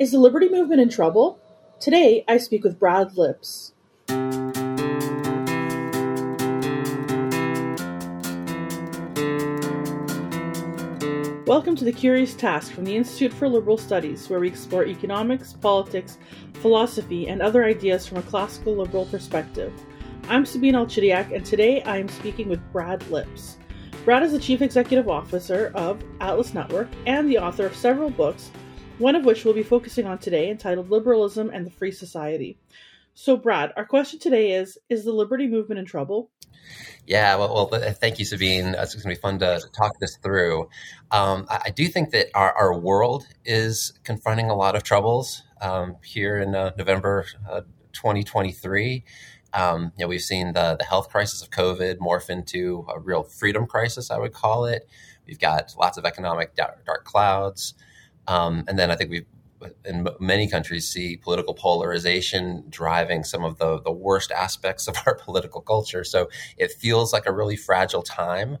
Is the Liberty Movement in trouble? Today, I speak with Brad Lips. Welcome to the Curious Task from the Institute for Liberal Studies, where we explore economics, politics, philosophy, and other ideas from a classical liberal perspective. I'm Sabine El-Chidiac, and today I am speaking with Brad Lips. Brad is the Chief Executive Officer of Atlas Network and the author of several books one of which we'll be focusing on today, entitled Liberalism and the Free Society. So, Brad, our question today is Is the liberty movement in trouble? Yeah, well, well thank you, Sabine. It's going to be fun to talk this through. Um, I, do think that our, our, world is confronting a lot of troubles um, here in uh, November uh, 2023. Um, you know, we've seen the, the health crisis of COVID morph into a real freedom crisis, I would call it. We've got lots of economic dark, dark clouds. Um, and then I think we, in many countries, see political polarization driving some of the, the worst aspects of our political culture. So it feels like a really fragile time.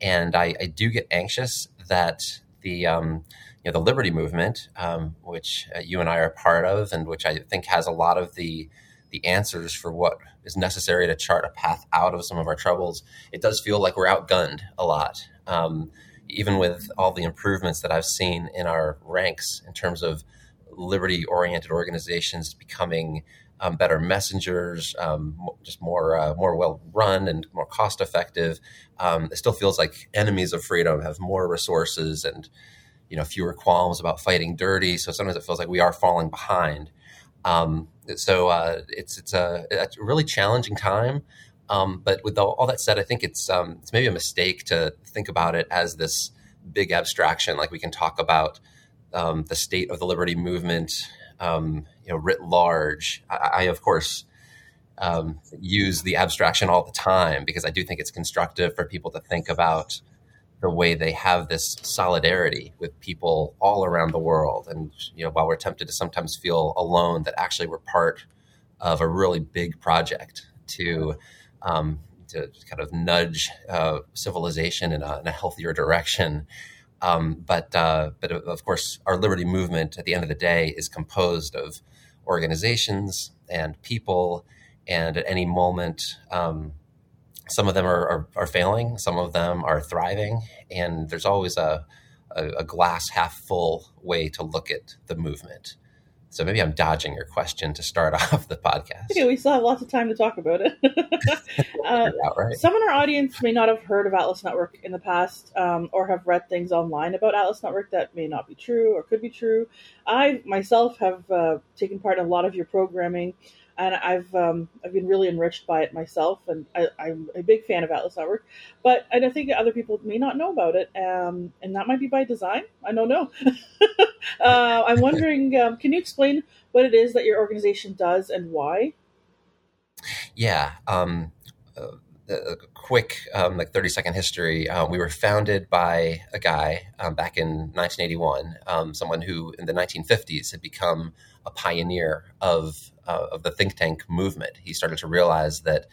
And I, I do get anxious that the, um, you know, the liberty movement, um, which uh, you and I are part of, and which I think has a lot of the the answers for what is necessary to chart a path out of some of our troubles, it does feel like we're outgunned a lot. Um, even with all the improvements that I've seen in our ranks in terms of liberty oriented organizations becoming um, better messengers, um, just more uh, more well run and more cost effective. Um, it still feels like enemies of freedom have more resources and you know fewer qualms about fighting dirty. So sometimes it feels like we are falling behind. Um, so uh, it's it's a, a, really challenging time. Um, but with all, all, that said, I think it's um, it's maybe a mistake to think about it as this big abstraction. Like we can talk about um, the state of the liberty movement, um, you know, writ large. I, I of course um, use the abstraction all the time because I do think it's constructive for people to think about the way they have this solidarity with people all around the world. And you know, while we're tempted to sometimes feel alone, that actually we're part of a really big project to um, to kind of nudge uh, civilization in a, in a, healthier direction. Um, but uh, but of course, our liberty movement at the end of the day is composed of organizations and people, and at any moment, um, some of them are, are, are, failing, some of them are thriving, and there's always a, a, a glass half full way to look at the movement. So maybe I'm dodging your question to start off the podcast. Okay, we still have lots of time to talk about it. uh, out, right? Some in our audience may not have heard of Atlas Network in the past um, or have read things online about Atlas Network that may not be true or could be true. I myself have uh, taken part in a lot of your programming and I've um, I've been really enriched by it myself, and I, am a big fan of Atlas Network. But and I think other people may not know about it, um, and that might be by design. I don't know. uh, I'm wondering, um, can you explain what it is that your organization does and why? Yeah. Um, uh, a quick, um, like 30 second history. Uh, we were founded by a guy um, back in 1981, um, someone who in the 1950s had become a pioneer of, uh, of the think tank movement. He started to realize that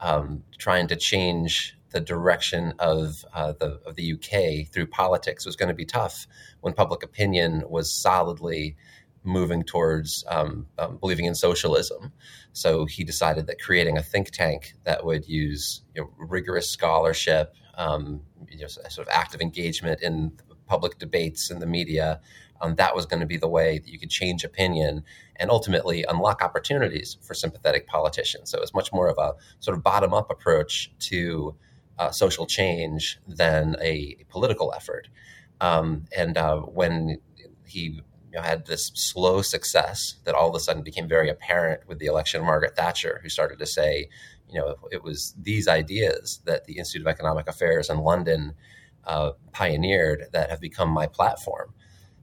um, trying to change the direction of, uh, the, of the UK through politics was going to be tough when public opinion was solidly moving towards um, um, believing in socialism. So he decided that creating a think tank that would use you know, rigorous scholarship, um, you know, sort of active engagement in public debates in the media, um, that was going to be the way that you could change opinion and ultimately unlock opportunities for sympathetic politicians. So it was much more of a sort of bottom up approach to uh, social change than a political effort. Um, and uh, when he know, had this slow success that all of a sudden became very apparent with the election of Margaret Thatcher, who started to say, you know, it was these ideas that the Institute of Economic Affairs in London uh, pioneered that have become my platform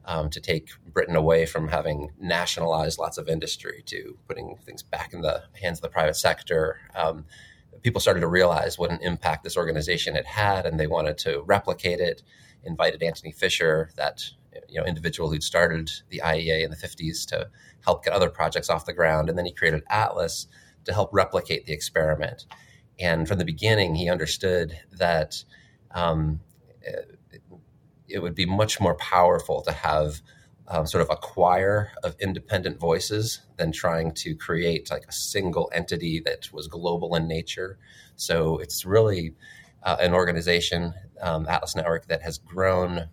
um, to take Britain away from having nationalized lots of industry to putting things back in the hands of the private sector. Um, people started to realize what an impact this organization had had, and they wanted to replicate it. Invited Antony Fisher, that you know individual who'd started the IEA in the 50s to help get other projects off the ground, and then he created Atlas to help replicate the experiment. And from the beginning, he understood that um, it, would be much more powerful to have um, sort of a choir of independent voices than trying to create like a single entity that was global in nature. So it's really uh, an organization, um, Atlas Network, that has grown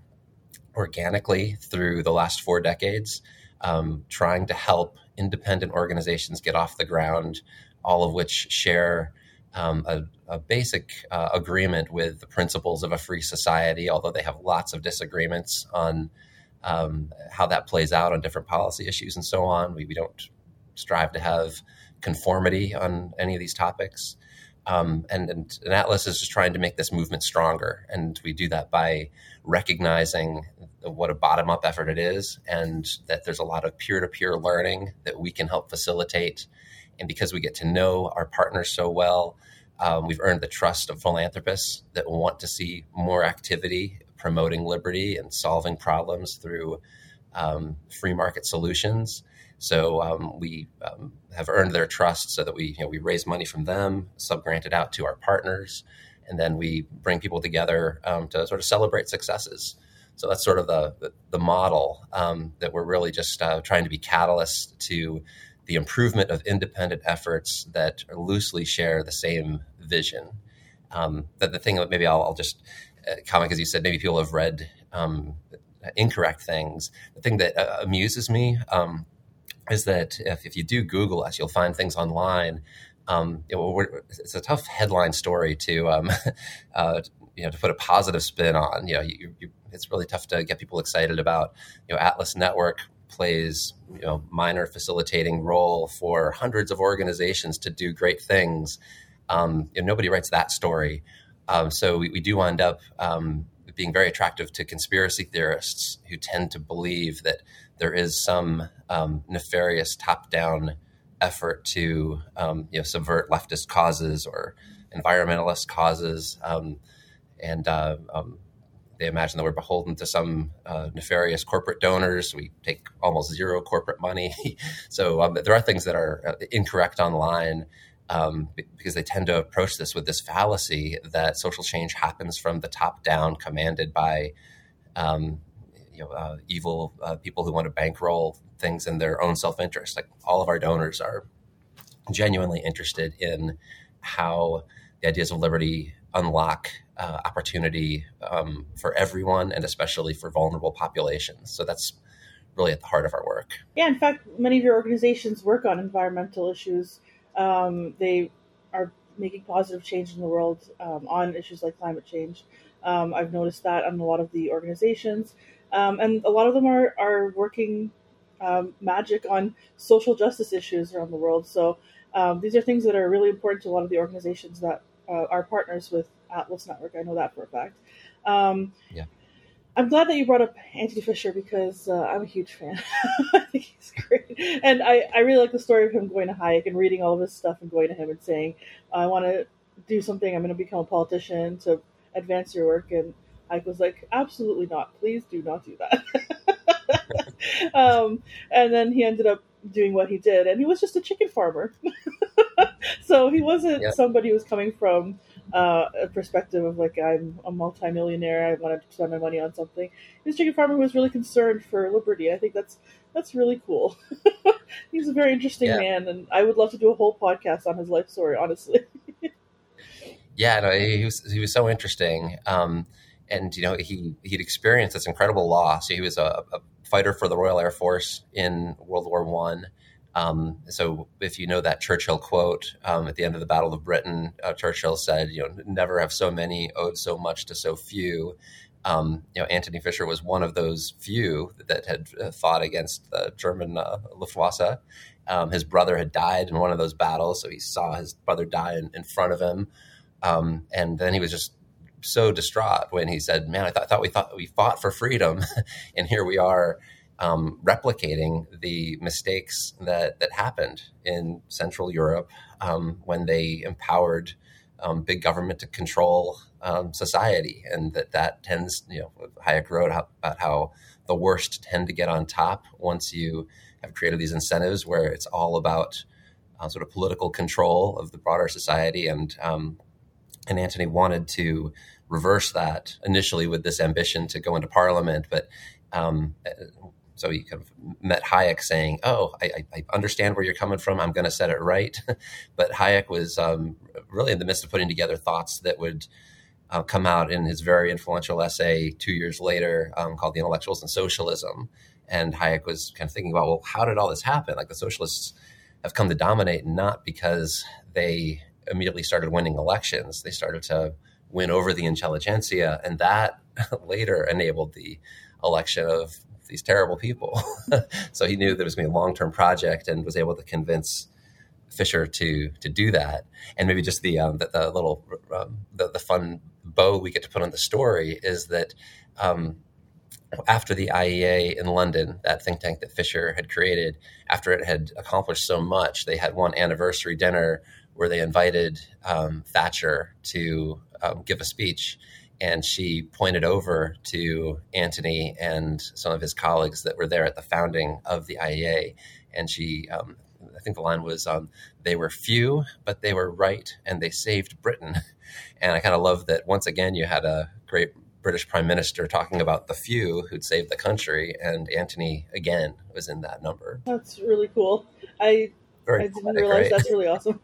organically through the last four decades, um, trying to help independent organizations get off the ground, all of which share um, a, a, basic uh, agreement with the principles of a free society, although they have lots of disagreements on um, how that plays out on different policy issues and so on. We, we don't strive to have conformity on any of these topics. Um, and, and, and, Atlas is just trying to make this movement stronger. And we do that by recognizing what a bottom up effort it is and that there's a lot of peer to peer learning that we can help facilitate. And because we get to know our partners so well, um, we've earned the trust of philanthropists that want to see more activity promoting liberty and solving problems through um, free market solutions. So um, we um, have earned their trust so that we, you know, we raise money from them, subgrant it out to our partners, and then we bring people together um, to sort of celebrate successes. So that's sort of the, the, the model um, that we're really just uh, trying to be catalysts to the improvement of independent efforts that loosely share the same vision. Um, that the thing that maybe I'll, I'll just uh, comment, as you said, maybe people have read um, incorrect things. The thing that uh, amuses me um, is that if, if, you do Google us, you'll find things online. Um, it, it's a tough headline story to, um, uh, you know, to put a positive spin on. You know, you, you, it's really tough to get people excited about. You know, Atlas Network plays you know minor facilitating role for hundreds of organizations to do great things. Um, you know, nobody writes that story. Um, so we, we, do wind up um, being very attractive to conspiracy theorists who tend to believe that there is some um, nefarious top-down effort to um, you know subvert leftist causes or environmentalist causes, and uh, um, they imagine that we're beholden to some uh, nefarious corporate donors. We take almost zero corporate money, so there are things that are uh, incorrect online um, because they tend to approach this with this fallacy that social change happens from the top down, commanded by um, you know, uh, evil uh, people who want to bankroll things in their own self interest. Like all of our donors are genuinely interested in how the ideas of liberty unlock uh, opportunity um, for everyone and especially for vulnerable populations. So that's really at the heart of our work. Yeah, in fact, many of your organizations work on environmental issues um, they are making positive change in the world um, on issues like climate change. Um, I've noticed that on a lot of the organizations, um, and a lot of them are are working um, magic on social justice issues around the world. So these are things that are really important to a lot of the organizations that uh, are partners with Atlas Network. I know that for a fact. yeah. I'm glad that you brought up Antony Fisher because uh, I'm a huge fan. I think he's great, and I, I really like the story of him going to Hayek and reading all of his stuff and going to him and saying, "I want to do something. I'm going to become a politician to advance your work." And Hayek was like, "Absolutely not. Please do not do that." um, and then he ended up doing what he did, and he was just a chicken farmer. so he wasn't yep. somebody who was coming from uh, a perspective of like I'm a multimillionaire, I want to spend my money on something. This chicken farmer was really concerned for liberty. I think that's that's really cool. He's a very interesting yeah. man, and I would love to do a whole podcast on his life story. Honestly. yeah, no, he was he was so interesting, um, and you know he he'd experienced this incredible loss. He was a, a fighter for the Royal Air Force in World War One. Um, so if you know that Churchill quote um, at the end of the Battle of Britain, uh, Churchill said, "You know, never have so many owed so much to so few." Um, you know, Antony Fisher was one of those few that had uh, fought against the German uh, Luftwaffe. Um, his brother had died in one of those battles, so he saw his brother die in, in front of him, um, and then he was just so distraught when he said, "Man, I, th- thought we thought we fought for freedom, and here we are." um, replicating the mistakes that that happened in Central Europe um, when they empowered um, big government to control um, society, and that that tends, you know, Hayek wrote about how the worst tend to get on top once you have created these incentives where it's all about uh, sort of political control of the broader society, and um, and Antony wanted to reverse that initially with this ambition to go into parliament, but um, so he kind of met Hayek saying, "Oh, I, I understand where you're coming from. I'm going to set it right." but Hayek was um, really in the midst of putting together thoughts that would uh, come out in his very influential essay two years later um, called "The Intellectuals and Socialism." And Hayek was kind of thinking about, well, how did all this happen? Like the socialists have come to dominate not because they immediately started winning elections; they started to win over the intelligentsia, and that later enabled the election of these terrible people. so he knew that it was going to be a long term project and was able to convince Fisher to to do that. And maybe just the um, the, the, little um, the, the fun bow we get to put on the story is that. Um, after the IEA in London, that think tank that Fisher had created, after it had accomplished so much, they had one anniversary dinner where they invited um, Thatcher to um, give a speech and she pointed over to Antony and some of his colleagues that were there at the founding of the IEA, and she, um, I think the line was, um, "They were few, but they were right, and they saved Britain." And I kind of love that. Once again, you had a great British Prime Minister talking about the few who'd saved the country, and Antony again was in that number. That's really cool. I Very I didn't realize right? that's really awesome.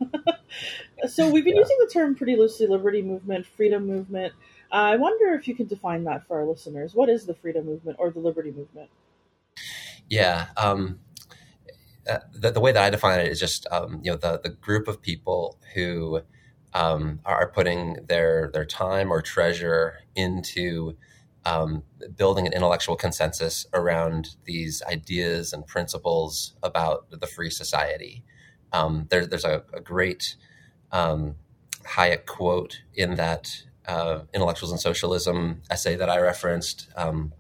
so we've been yeah. using the term pretty loosely: liberty movement, freedom movement. Uh, I wonder if you could define that for our listeners. What is the freedom movement or the liberty movement? Yeah. Um, uh, the, the, way that I define it is just um, you know the the group of people who um, are putting their their time or treasure into um, building an intellectual consensus around these ideas and principles about the free society. Um, there, there's a, a great um, Hayek quote in that uh, intellectuals and socialism essay that I referenced um,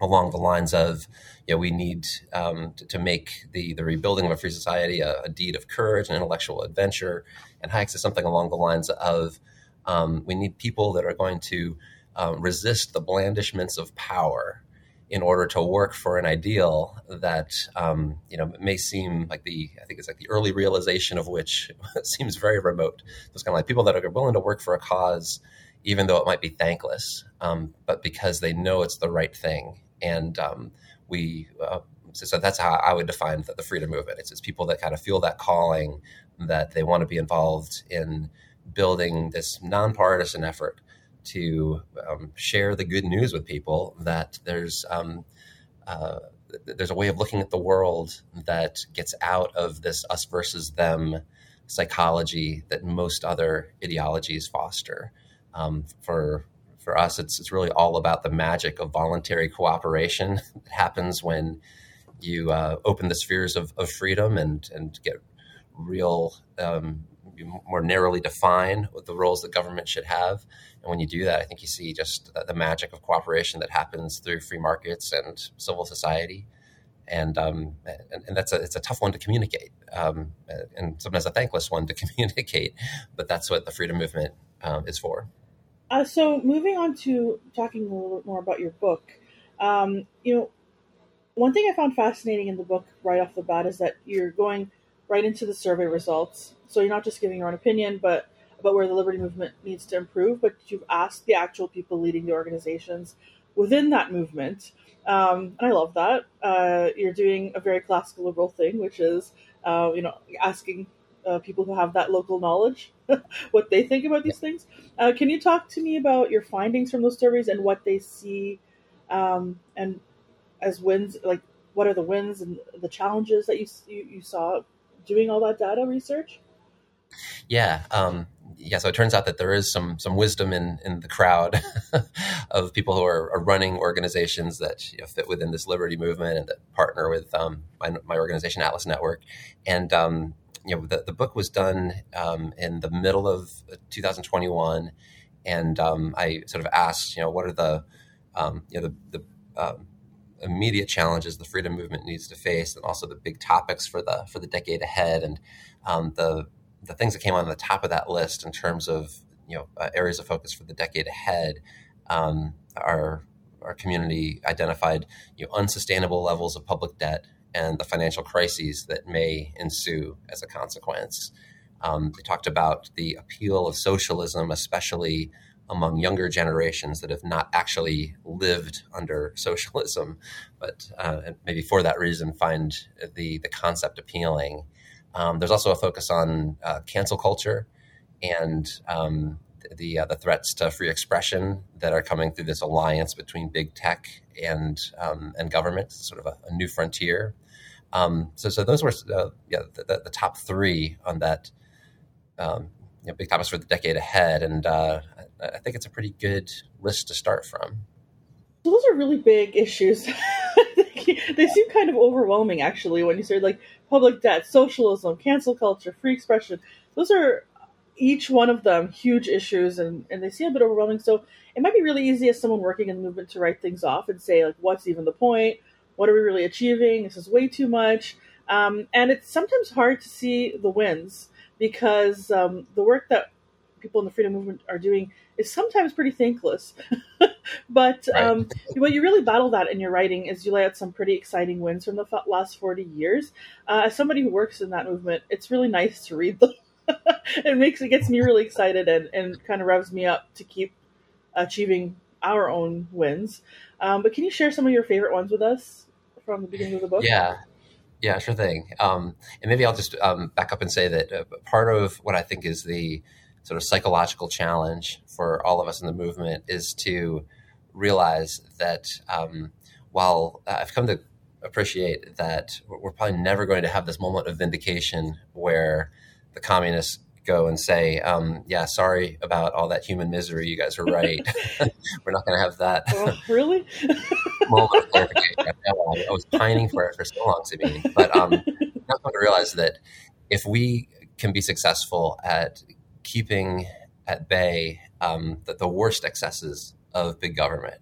along the lines of, you know, we need um, to, to, make the, the rebuilding of a free society a, a, deed of courage and intellectual adventure. And Hayek says something along the lines of, um, we need people that are going to uh, resist the blandishments of power in order to work for an ideal that um, you know may seem like the I think it's like the early realization of which seems very remote. It's kind of like people that are willing to work for a cause even though it might be thankless, um, but because they know it's the right thing. And um, we, uh, so, so, that's how I would define the, the freedom movement. It's, it's people that kind of feel that calling that they want to be involved in building this nonpartisan effort to um, share the good news with people that there's um, uh, there's a way of looking at the world that gets out of this us versus them psychology that most other ideologies foster. Um, for for us, it's it's really all about the magic of voluntary cooperation that happens when you uh, open the spheres of, of freedom and and get real um, more narrowly define what the roles that government should have. And when you do that, I think you see just the magic of cooperation that happens through free markets and civil society. And, um, and, and that's a it's a tough one to communicate, um, and sometimes a thankless one to communicate. But that's what the freedom movement um, is for. Uh, so moving on to talking a little bit more about your book, um, you know, one thing I found fascinating in the book right off the bat is that you're going right into the survey results. So you're not just giving your own opinion, but about where the liberty movement needs to improve, but you've asked the actual people leading the organizations within that movement. Um, and I love that. Uh, you're doing a very classical liberal thing, which is, uh, you know, asking uh, people who have that local knowledge what they think about these things. Uh, can you talk to me about your findings from those surveys and what they see um, and as wins? Like, what are the wins and the challenges that you you, you saw doing all that data research? Yeah, um, yeah. So it turns out that there is some some wisdom in in the crowd of people who are, are running organizations that you know, fit within this liberty movement and that partner with um, my, my organization Atlas Network, and um, you know, the, the book was done um, in the middle of 2021, and um, I sort of asked, you know, what are the, um, you know, the, the um, immediate challenges the freedom movement needs to face, and also the big topics for the for the decade ahead, and the the things that came on the top of that list in terms of you know uh, areas of focus for the decade ahead um, are our community identified you know, unsustainable levels of public debt and the financial crises that may ensue as a consequence. Um, they talked about the appeal of socialism, especially among younger generations that have not actually lived under socialism, but uh, maybe for that reason find the the concept appealing. Um, there's also a focus on uh, cancel culture and um, the uh, the threats to free expression that are coming through this alliance between big tech and um, and government, sort of a, a new frontier. Um, so, so those were uh, yeah, the, the, top three on that um, you know, big topics for the decade ahead, and uh, I think it's a pretty good list to start from. So those are really big issues. they seem kind of overwhelming, actually, when you say like public debt, socialism, cancel culture, free expression. Those are each one of them huge issues, and, and they seem a bit overwhelming. So it might be really easy as someone working in the movement to write things off and say like, what's even the point? What are we really achieving? This is way too much. Um, and it's sometimes hard to see the wins because um, the work that people in the freedom movement are doing is sometimes pretty thankless. but right. um, what you really battle that in your writing is you lay out some pretty exciting wins from the last 40 years. Uh, as somebody who works in that movement, it's really nice to read them. it makes it gets me really excited and, and kind of revs me up to keep achieving our own wins. Um, but can you share some of your favorite ones with us from the beginning of the book? Yeah. Yeah, sure thing. Um, and maybe I'll just um, back up and say that uh, part of what I think is the sort of psychological challenge for all of us in the movement is to realize that um, while I've come to appreciate that we're probably never going to have this moment of vindication where the communists go and say, um, "Yeah, sorry about all that human misery. You guys were right. we're not going to have that." Oh, really? moment of clarification. I was pining for it for so long, Sabine. But um, now come to realize that if we can be successful at keeping at bay um, the, the worst excesses of big government,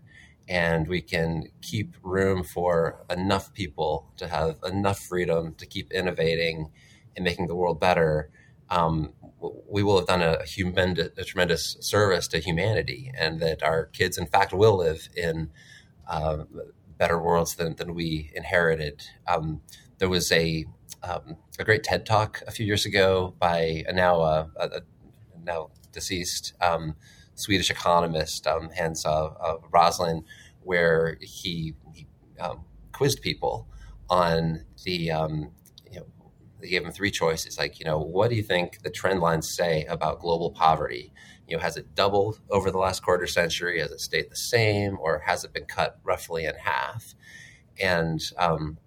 and we can keep room for enough people to have enough freedom to keep innovating and making the world better. Um, we will have done a, a, a, tremendous service to humanity, and that our kids, in fact, will live in uh, better worlds than, than we inherited. Um, there was a um, a great TED talk a few years ago by a now uh, a, now deceased um, Swedish economist um, Hans uh, uh, Rosling, where he, he um, quizzed people on the um, you know they gave him three choices like you know what do you think the trend lines say about global poverty? You know has it doubled over the last quarter century? Has it stayed the same? Or has it been cut roughly in half? And um,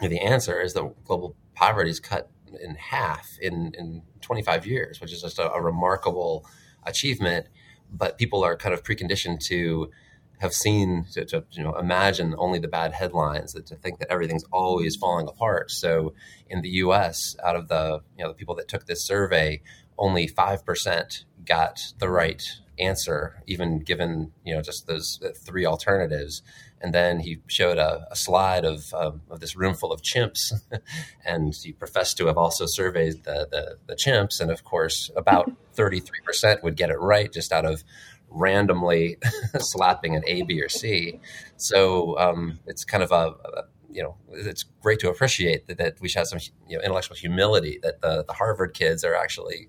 the answer is that global poverty is cut in half in, in 25 years, which is just a, a remarkable achievement. But people are kind of preconditioned to have seen to, to, you know imagine only the bad headlines that to think that everything's always falling apart so in the US out of the you know the people that took this survey only 5% got the right answer even given you know just those three alternatives and then he showed a, a slide of, um, of this room full of chimps, and he professed to have also surveyed the, the, the chimps. And of course, about 33% would get it right just out of randomly slapping an A, B, or C. So um, it's kind of a, a, you know, it's great to appreciate that, that we should have some you know, intellectual humility that the, the Harvard kids are actually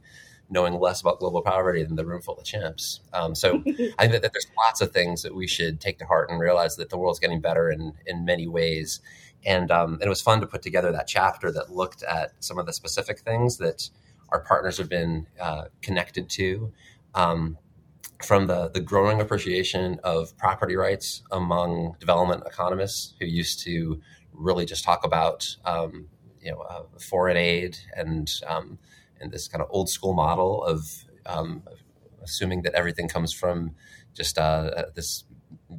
knowing less about global poverty than the room full of chimps. Um, so I think that, that, there's lots of things that we should take to heart and realize that the world's getting better in in many ways. And, um, and it was fun to put together that chapter that looked at some of the specific things that our partners have been uh, connected to. Um, from the, the growing appreciation of property rights among development economists who used to really just talk about um, you know uh, foreign aid and um, and this kind of old school model of um, assuming that everything comes from just uh, this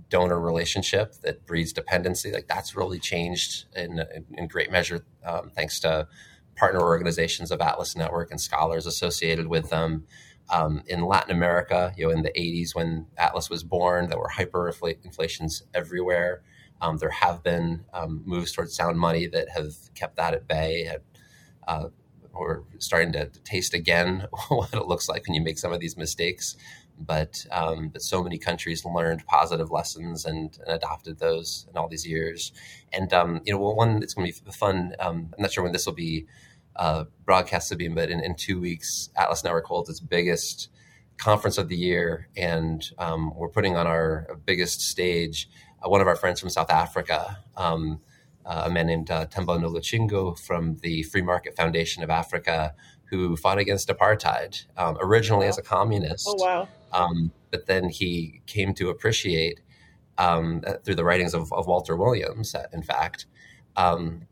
donor relationship that breeds dependency. Like that's really changed in, in, great measure um, thanks to partner organizations of Atlas Network and scholars associated with them. Um, in Latin America, you know, in the 80s when Atlas was born, there were hyperinflations everywhere. Um, there have been um, moves towards sound money that have kept that at bay. Uh, or starting to, to, taste again what it looks like when you make some of these mistakes. But um, but so many countries learned positive lessons and, and adopted those in all these years. And um, you know, one it's going to be fun. Um, I'm not sure when this will be uh, broadcast to be, but in, in two weeks, Atlas Network holds its biggest conference of the year, and um, we're putting on our biggest stage. Uh, one of our friends from South Africa, um, a man named uh, Temba Nolutshungu from the Free Market Foundation of Africa, who fought against apartheid um, originally wow. as a communist. Oh wow! Um, but then he came to appreciate um, uh, through the writings of, of Walter Williams, uh, in fact, um,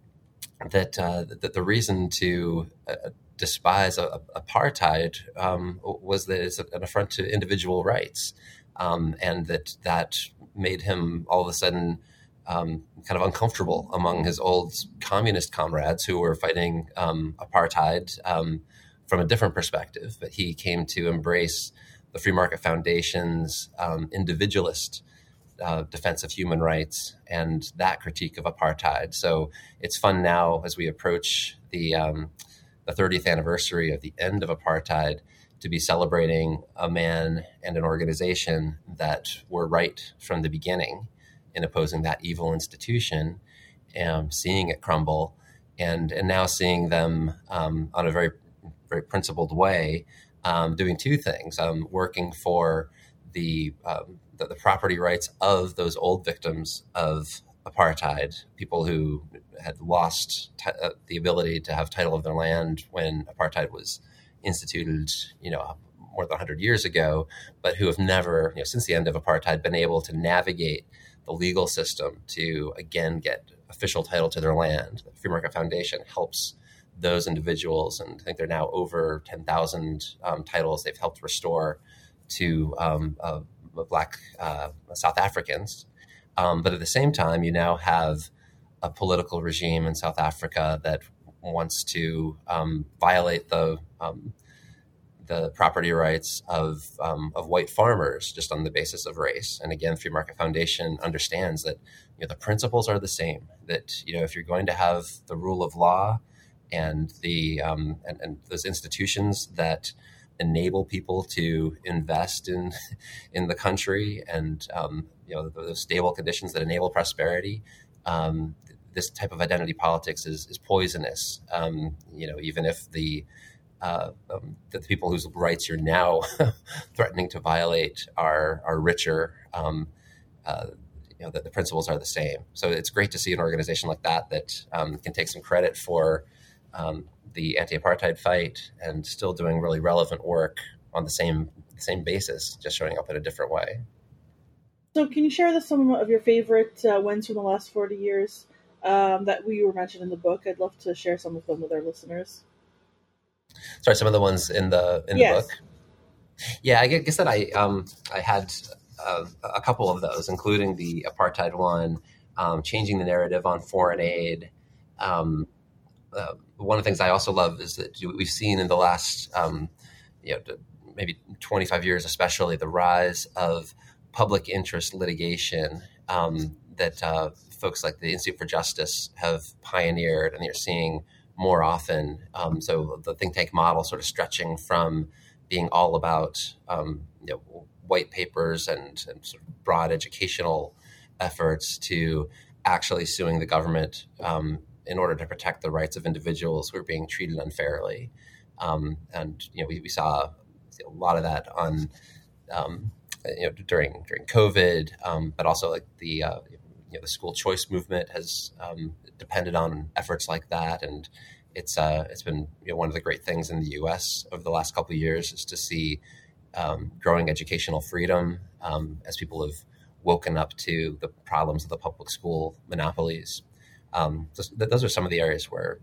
that uh, that the reason to uh, despise a, a apartheid um, was that it's an affront to individual rights, um, and that that made him all of a sudden um, kind of uncomfortable among his old communist comrades who were fighting um, apartheid um, from a different perspective. But he came to embrace the Free Market Foundation's um, individualist uh, defense of human rights and that critique of apartheid. So it's fun now as we approach the um, the 30th anniversary of the end of apartheid to be celebrating a man and an organization that were right from the beginning in opposing that evil institution, and seeing it crumble, and and now seeing them um, on a very very principled way, um, doing two things: um, working for the, um, the, the property rights of those old victims of apartheid, people who had lost t- uh, the ability to have title of their land when apartheid was instituted, you know, more than 100 years ago, but who have never, you know, since the end of apartheid, been able to navigate the legal system to again get official title to their land. The Free Market Foundation helps those individuals, and I think they're now over 10,000 um, titles they've helped restore to um, uh, Black uh, South Africans. Um, but at the same time, you now have a political regime in South Africa that wants to um, violate the um, the property rights of um, of white farmers just on the basis of race. And again, Free Market Foundation understands that you know the principles are the same. That you know if you're going to have the rule of law and the um, and, and those institutions that enable people to invest in in the country and um, you know the, stable conditions that enable prosperity. Um, this type of identity politics is, is poisonous. Um, you know, even if the uh, um, the people whose rights you're now threatening to violate are are richer. Um, uh, you know, the, the, principles are the same. So it's great to see an organization like that that um, can take some credit for um, the anti-apartheid fight and still doing really relevant work on the same same basis, just showing up in a different way. So, can you share some of your favorite uh, wins from the last forty years um, that we were mentioned in the book? I'd love to share some of them with our listeners. Sorry, some of the ones in the in yes. the book. Yeah, I guess that I um, I had uh, a couple of those, including the apartheid one, um, changing the narrative on foreign aid. Um, uh, one of the things I also love is that we've seen in the last, um, you know, maybe 25 years, especially the rise of public interest litigation um, that uh, folks like the Institute for Justice have pioneered, and you're seeing more often. Um, so the think tank model sort of stretching from being all about um, you know, white papers and, and sort of broad educational efforts to actually suing the government um, in order to protect the rights of individuals who are being treated unfairly. Um, and you know, we, we, saw a lot of that on um, you know during during COVID, um, but also like the uh, you know, the school choice movement has um, depended on efforts like that, and it's uh, it's been you know, one of the great things in the U.S. over the last couple of years is to see um, growing educational freedom um, as people have woken up to the problems of the public school monopolies. Um, those are some of the areas where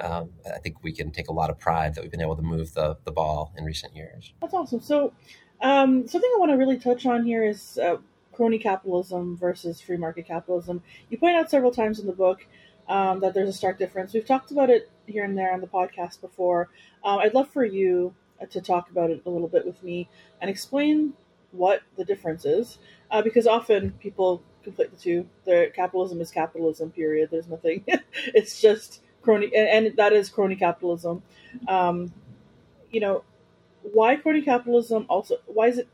um, I think we can take a lot of pride that we've been able to move the, the ball in recent years. That's awesome. So, um, something I want to really touch on here is uh, crony capitalism versus free market capitalism. You point out several times in the book um, that there's a stark difference. We've talked about it here and there on the podcast before. Um, I'd love for you uh, to talk about it a little bit with me and explain what the difference is, uh, because often people conflate the two. The capitalism is capitalism. Period. There's nothing. it's just crony, and, and, that is crony capitalism. Um, you know, why crony capitalism? Also, why is it?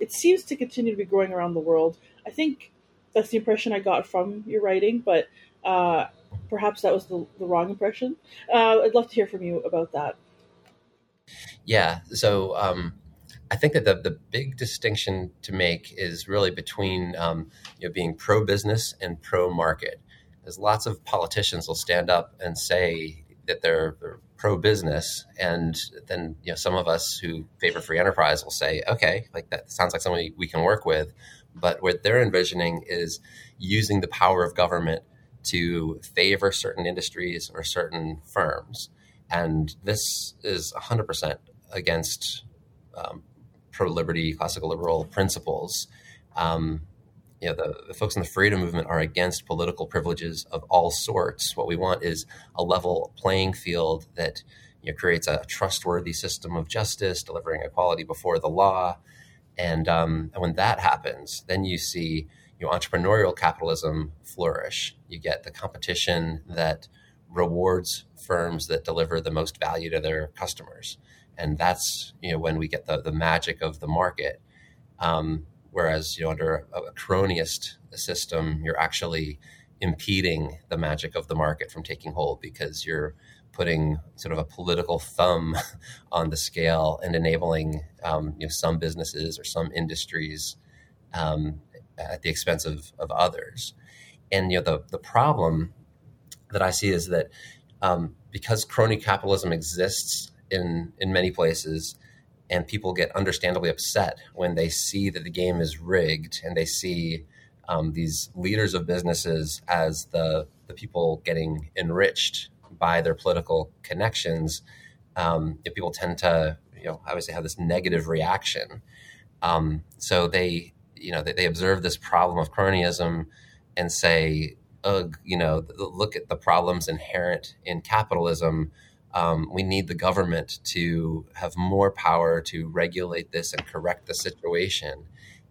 It seems to continue to be growing around the world. I think that's the impression I got from your writing, but uh, perhaps that was the, the wrong impression. Uh, I'd love to hear from you about that. Yeah. So. Um I think that the, the big distinction to make is really between um, you know, being pro business and pro market. There's lots of politicians will stand up and say that they're, they're pro business, and then you know some of us who favor free enterprise will say, okay, like that sounds like somebody we can work with. But what they're envisioning is using the power of government to favor certain industries or certain firms. And this is 100% against um, pro liberty, classical liberal principles. Um, you know, the, the, folks in the freedom movement are against political privileges of all sorts. What we want is a level playing field that you know, creates a trustworthy system of justice, delivering equality before the law. And, um, and when that happens, then you see you know, entrepreneurial capitalism flourish. You get the competition that rewards firms that deliver the most value to their customers and that's you know when we get the the magic of the market. Um, whereas you know under a, a cronyist system, you're actually impeding the magic of the market from taking hold because you're putting sort of a political thumb on the scale and enabling um, you know, some businesses or some industries um, at the expense of, of others. And you know the the problem that I see is that um, because crony capitalism exists in in many places and people get understandably upset when they see that the game is rigged and they see um, these leaders of businesses as the the people getting enriched by their political connections. Um, people tend to, you know, obviously have this negative reaction. Um, so they, you know, they, they, observe this problem of cronyism and say, "Ugh, you know, look at the problems inherent in capitalism." Um, we need the government to have more power to regulate this and correct the situation.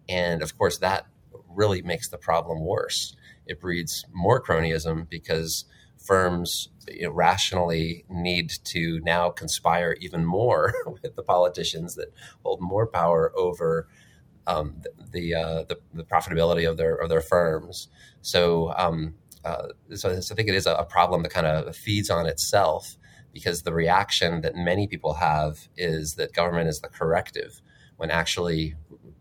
And of course, that really makes the problem worse. It breeds more cronyism because firms you know, rationally need to now conspire even more with the politicians that hold more power over um, the uh, the, the profitability of their of their firms. So, um, uh, so, so, I think it is a, a problem that kind of feeds on itself because the reaction that many people have is that government is the corrective when actually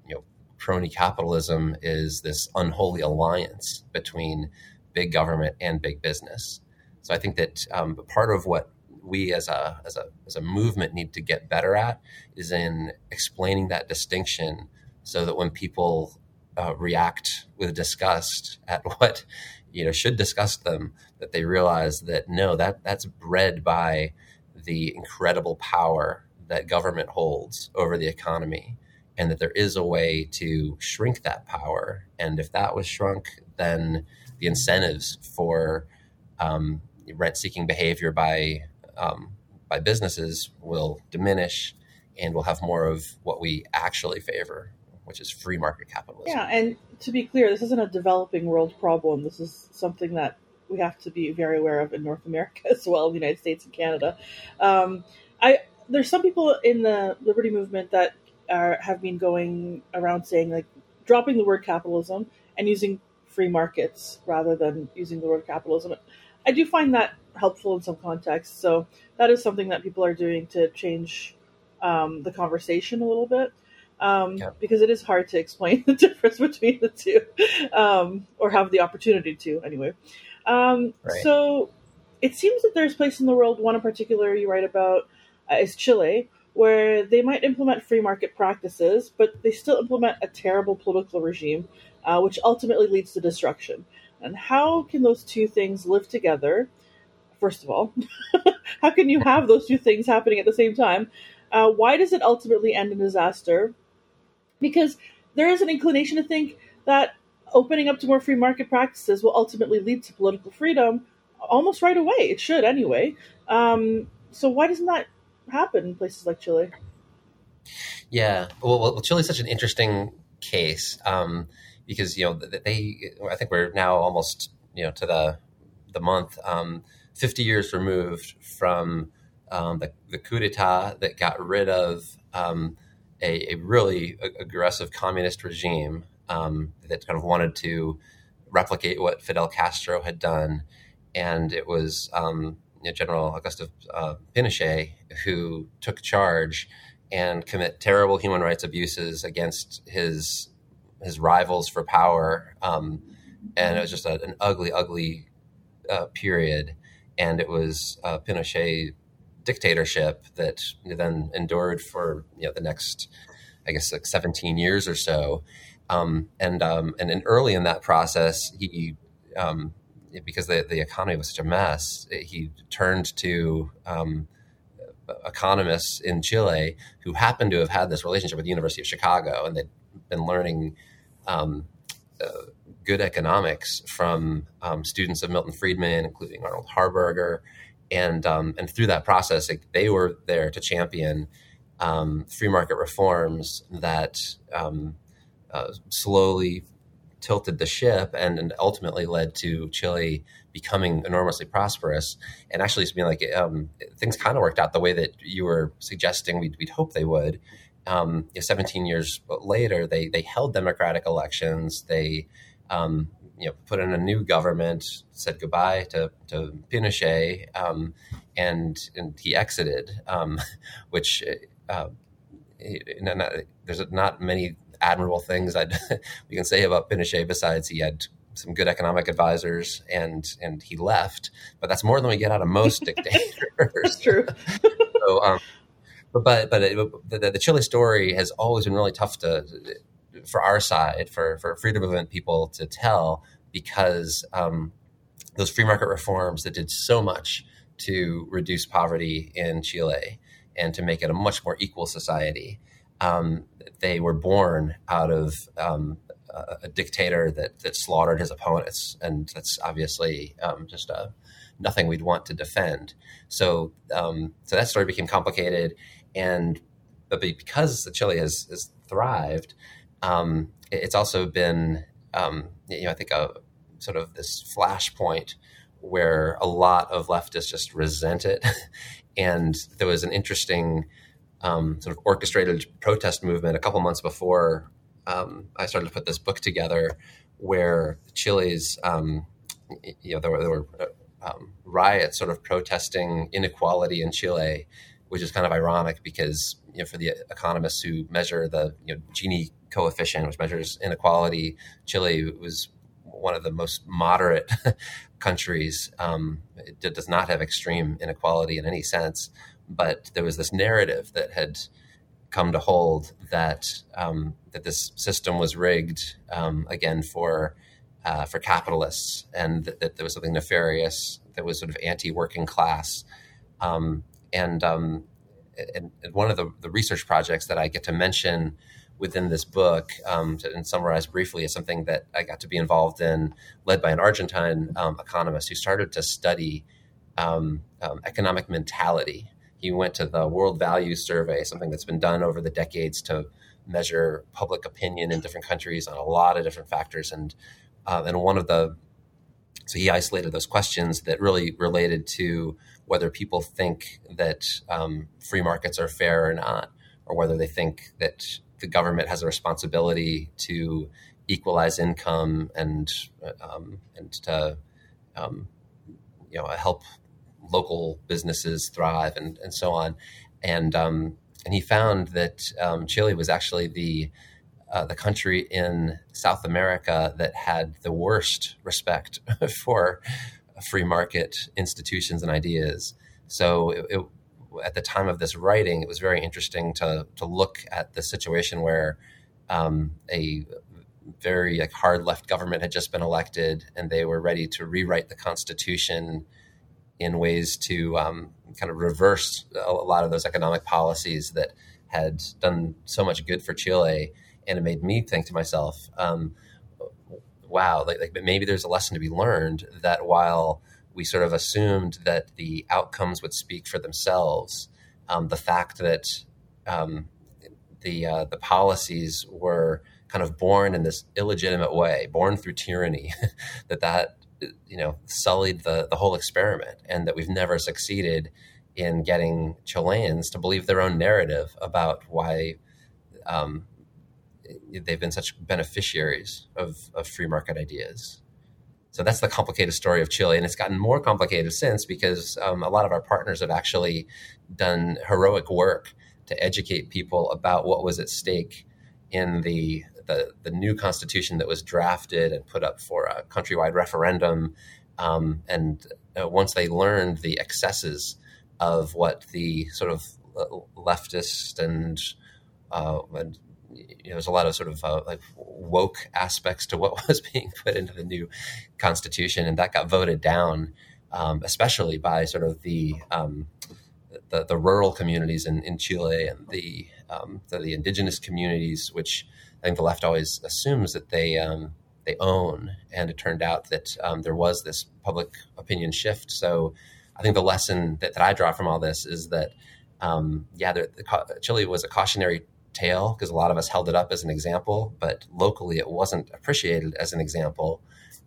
you know crony capitalism is this unholy alliance between big government and big business. So i think that um, part of what we as a, as a as a movement need to get better at is in explaining that distinction so that when people uh, react with disgust at what you know should disgust them that they realize that no that that's bred by the incredible power that government holds over the economy and that there is a way to shrink that power and if that was shrunk then the incentives for um, rent seeking behavior by um, by businesses will diminish and we'll have more of what we actually favor which is free market capitalism. Yeah, and to be clear, this isn't a developing world problem. This is something that we have to be very aware of in North America as well, the United States and Canada. Um, I there's some people in the liberty movement that are have been going around saying like dropping the word capitalism and using free markets rather than using the word capitalism. I do find that helpful in some contexts. So that is something that people are doing to change um, the conversation a little bit um, yeah. because it is hard to explain the difference between the two, um, or have the opportunity to anyway. Um, right. So it seems that there's a place in the world, one in particular you write about uh, is Chile, where they might implement free market practices, but they still implement a terrible political regime, uh, which ultimately leads to destruction. And how can those two things live together? First of all, how can you have those two things happening at the same time? Uh, why does it ultimately end in disaster? because there is an inclination to think that opening up to more free market practices will ultimately lead to political freedom almost right away. It should anyway. Um, so why doesn't that happen in places like Chile? Yeah, well, well Chile is such an interesting case um, because you know they. I think we're now almost you know to the the month um, fifty years removed from um, the, the coup d'état that got rid of um, a, a really aggressive communist regime um, that kind of wanted to replicate what Fidel Castro had done. And it was um, you know, General Augusto uh, Pinochet who took charge and commit terrible human rights abuses against his his rivals for power. Um, and it was just a, an ugly, ugly uh, period. And it was a Pinochet dictatorship that then endured for you know the next, I guess, like 17 years or so. Um, and um, and then early in that process, he um, because the, the economy was such a mess, he turned to um, economists in Chile who happened to have had this relationship with the University of Chicago, and they'd been learning um, uh, good economics from um, students of Milton Friedman, including Arnold Harberger, and and through that process, they were there to champion free market reforms that um, uh, slowly tilted the ship and, and, ultimately led to Chile becoming enormously prosperous and actually being like um, things kind of worked out the way that you were suggesting we'd, we'd hope they would. Um, 17 years later, they they held democratic elections. They um, you know put in a new government, said goodbye to to Pinochet, um, and and he exited, um, which. Uh, not, there's not many admirable things I'd, we can say about Pinochet. Besides he had some good economic advisors and and he left but that's more than we get out of most dictators. That's true. So um, but but, but it, the, the chile story has always been really tough to for our side for for freedom movement people to tell because um, those free market reforms that did so much to reduce poverty in chile and to make it a much more equal society um, they were born out of um, a dictator that that slaughtered his opponents, and that's obviously um, just a, uh, nothing we'd want to defend. So um, so that story became complicated, and but because the Chile has, has thrived, um, it's also been um, you know I think a sort of this flashpoint where a lot of leftists just resent it, and there was an interesting um, sort of orchestrated protest movement a couple months before um, I started to put this book together, where Chile's, um, you know, there were, there were uh, um, riots sort of protesting inequality in Chile, which is kind of ironic because you know for the economists who measure the you know, Gini coefficient, which measures inequality, Chile was one of the most moderate countries. Um, it does not have extreme inequality in any sense but there was this narrative that had come to hold that um, that this system was rigged um, again for uh, for capitalists, and that, that, there was something nefarious that was sort of anti-working class. Um, and, um, and, and, one of the, the, research projects that I get to mention within this book um, to, and summarize briefly is something that I got to be involved in, led by an Argentine um, economist who started to study economic mentality he went to the World Values Survey, something that's been done over the decades to measure public opinion in different countries on a lot of different factors. And uh, and one of the so he isolated those questions that really related to whether people think that um, free markets are fair or not, or whether they think that the government has a responsibility to equalize income and um, and to um, you know help local businesses thrive and, and so on. And um, and he found that um, Chile was actually the uh, the country in South America that had the worst respect for free market institutions and ideas. So it, it, at the time of this writing, it was very interesting to to look at the situation where um, a very like, hard left government had just been elected, and they were ready to rewrite the constitution in ways to um, kind of reverse a lot of those economic policies that had done so much good for Chile. And it made me think to myself, um, wow, like, like, maybe there's a lesson to be learned that while we sort of assumed that the outcomes would speak for themselves, um, the fact that um, the uh, the policies were kind of born in this illegitimate way, born through tyranny, that that you know sullied the the whole experiment, and that we've never succeeded in getting Chileans to believe their own narrative about why um, they've been such beneficiaries of, of free market ideas. So that's the complicated story of Chile, and it's gotten more complicated since because um, a lot of our partners have actually done heroic work to educate people about what was at stake in the the, the new constitution that was drafted and put up for a countrywide referendum. Um, and uh, once they learned the excesses of what the sort of uh, leftist and, uh, and you know, there's a lot of sort of uh, like woke aspects to what was being put into the new constitution, and that got voted down, um, especially by sort of the, um, the the, rural communities in, in Chile and the, um, the, the indigenous communities, which I think the left always assumes that they um, they own, and it turned out that um, there was this public opinion shift. So I think the lesson that, that I draw from all this is that um, yeah, the, the, Chile was a cautionary tale because a lot of us held it up as an example, but locally it wasn't appreciated as an example.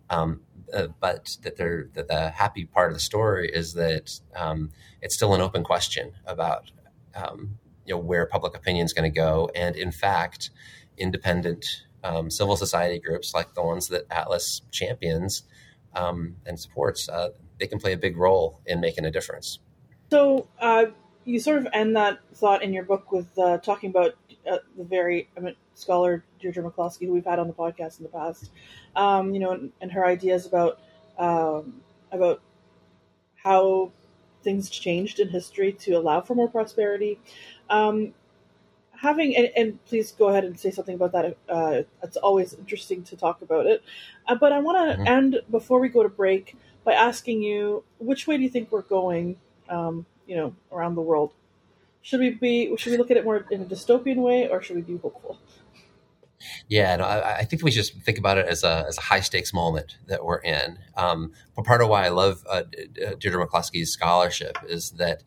Um, uh, but that, that the happy part of the story is that um, it's still an open question about um, you know where public opinion is going to go, and in fact, independent um, civil society groups like the ones that Atlas champions um, and supports, uh, they can play a big role in making a difference. So uh, you sort of end that thought in your book with uh, talking about uh, the very I mean, scholar Deirdre McCloskey, who we've had on the podcast in the past, um, you know, and, and, her ideas about um, about how things changed in history to allow for more prosperity. Um, having and, and, please go ahead and say something about that. Uh, it's always interesting to talk about it. Uh, but I want to mm-hmm. end before we go to break by asking you, which way do you think we're going? Um, you know, around the world. Should we be? Should we look at it more in a dystopian way, or should we be hopeful? Yeah, no, I, I, think we just think about it as a, as a high stakes moment that we're in. Um, but part of why I love uh, Deirdre McCloskey's scholarship is that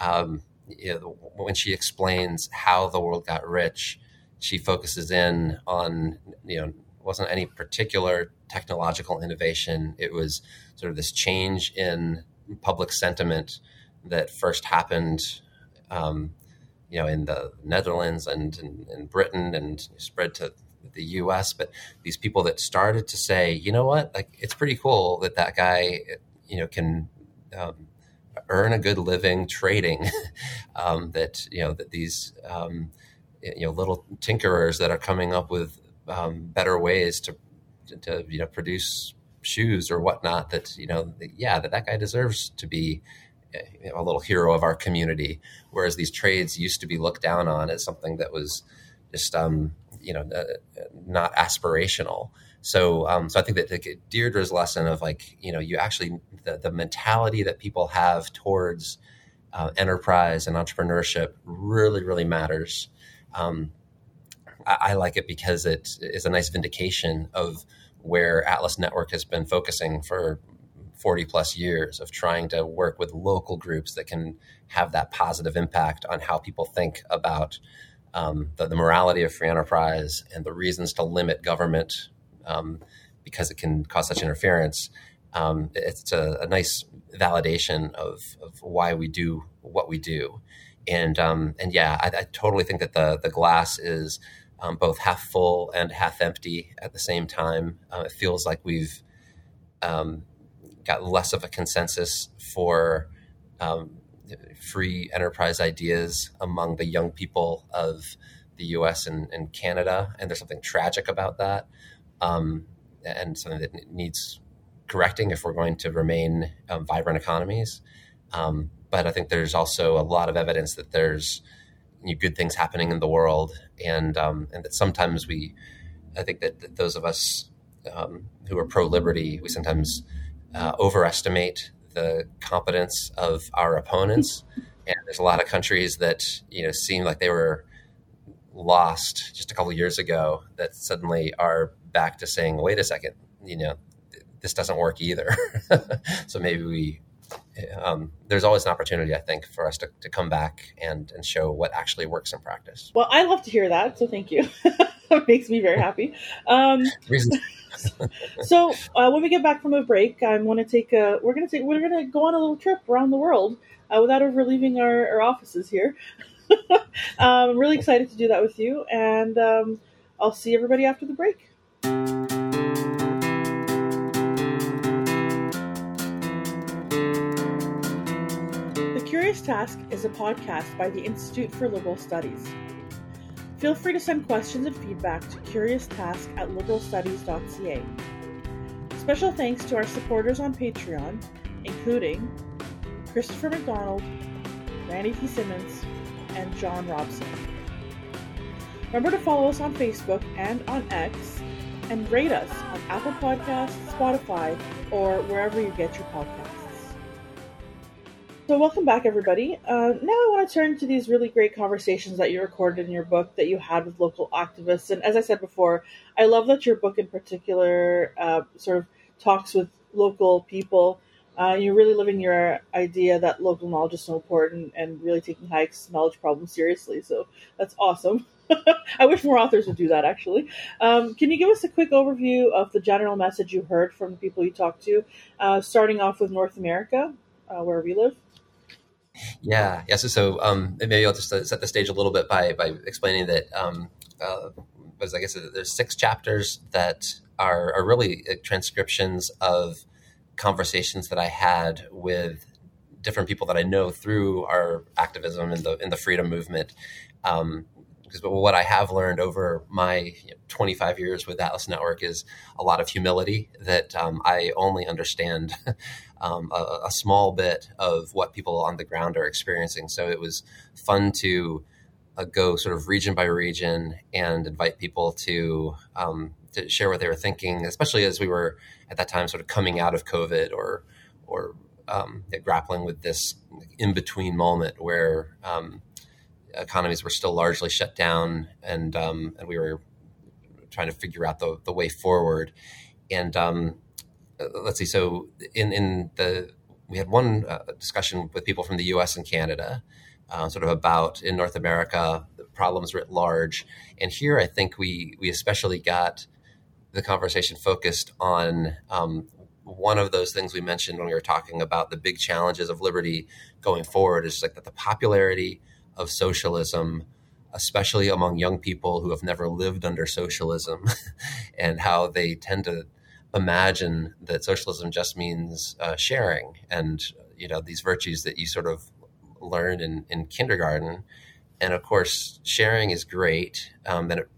um, you know, when she explains how the world got rich, she focuses in on you know wasn't any particular technological innovation. It was sort of this change in public sentiment that first happened, um, you know, in the Netherlands and in, in Britain and spread to the U.S. But these people that started to say, you know what, like it's pretty cool that that guy, you know, can um, earn a good living trading. um, that you know that these um, you know little tinkerers that are coming up with um, better ways to to you know produce shoes or whatnot. That you know yeah that that guy deserves to be a little hero of our community, whereas these trades used to be looked down on as something that was just um, you know uh, not aspirational. So, um, so I think that Deirdre's lesson of like, you know, you actually the, the mentality that people have towards uh, enterprise and entrepreneurship really, really matters. Um, I, I, like it because it is a nice vindication of where Atlas Network has been focusing for 40 plus years of trying to work with local groups that can have that positive impact on how people think about um, the, the, morality of free enterprise and the reasons to limit government um, because it can cause such interference. Um, it's a, a, nice validation of, of, why we do what we do. And, um, and yeah, I, I, totally think that the, the glass is um, both half full and half empty at the same time. Uh, it feels like we've um, got less of a consensus for um, free enterprise ideas among the young people of the US and, and Canada. And there's something tragic about that um, and something that needs correcting if we're going to remain um, vibrant economies. Um, but I think there's also a lot of evidence that there's good things happening in the world, and um, and that sometimes we, I think that, that those of us um, who are pro liberty, we sometimes uh, overestimate the competence of our opponents. And there's a lot of countries that you know seem like they were lost just a couple years ago that suddenly are back to saying, "Wait a second, you know, this doesn't work either." so maybe we um, there's always an opportunity, I think, for us to, to come back and, and show what actually works in practice. Well, I love to hear that, so thank you. it makes me very happy. Um, so uh, when we get back from a break, I want to take a. We're gonna take. We're gonna go on a little trip around the world uh, without ever leaving our, our offices here. um, I'm really excited to do that with you, and um, I'll see everybody after the break. Curious Task is a podcast by the Institute for Liberal Studies. Feel free to send questions and feedback to curioustask at liberalstudies.ca. Special thanks to our supporters on Patreon, including Christopher McDonald, Randy T. Simmons, and John Robson. Remember to follow us on Facebook and on X, and rate us on Apple Podcasts, Spotify, or wherever you get your podcasts. So, welcome back, everybody. Uh, now, I want to turn to these really great conversations that you recorded in your book that you had with local activists. And as I said before, I love that your book in particular uh, sort of talks with local people. Uh, you're really living your idea that local knowledge is so important and really taking Hayek's knowledge problems seriously. So, that's awesome. I wish more authors would do that, actually. Um, can you give us a quick overview of the general message you heard from the people you talked to, uh, starting off with North America, uh, where we live? Yeah, yeah. So, so um, maybe I'll just uh, set the stage a little bit by by explaining that. Um, uh, was I guess there's six chapters that are, are really uh, transcriptions of conversations that I had with different people that I know through our activism in the in the freedom movement. Um, because what I have learned over my you know, 25 years with Atlas Network is a lot of humility that um, I only understand um, a, a, small bit of what people on the ground are experiencing. So it was fun to uh, go sort of region by region and invite people to um, to share what they were thinking, especially as we were at that time sort of coming out of COVID or or um, grappling with this in between moment where um, economies were still largely shut down and um, and we were trying to figure out the, the way forward. And um, let's see. So in in the we had one uh, discussion with people from the U.S. and Canada, uh, sort of about in North America the problems writ large, and here I think we we especially got the conversation focused on um, one of those things we mentioned when we were talking about the big challenges of liberty going forward is like that the popularity of socialism especially among young people who have never lived under socialism and how they tend to imagine that socialism just means uh, sharing and you know these virtues that you sort of learn in, in kindergarten. And of course sharing is great um, and it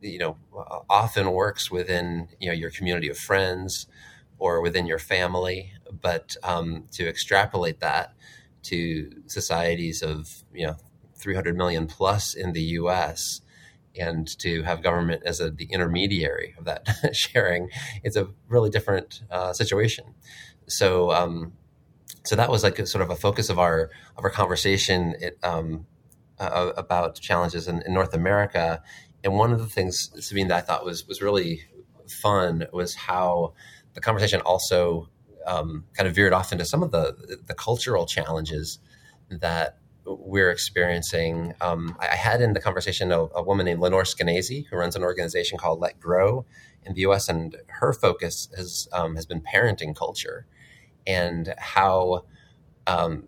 you know often works within you know your community of friends or within your family. But um, to extrapolate that to societies of you know 300 million plus in the us and to have government as a, the intermediary of that sharing, it's a really different uh, situation. So, um, so that was like a, sort of a focus of our of our conversation it, um, uh, about challenges in, in, North America. And one of the things, Sabine, that I thought was was really fun was how the conversation also um, kind of veered off into some of the the cultural challenges that we're experiencing. Um, I had in the conversation a, a, woman named Lenore Skenazy who runs an organization called Let Grow in the U.S. and her focus has um, has been parenting culture and how um,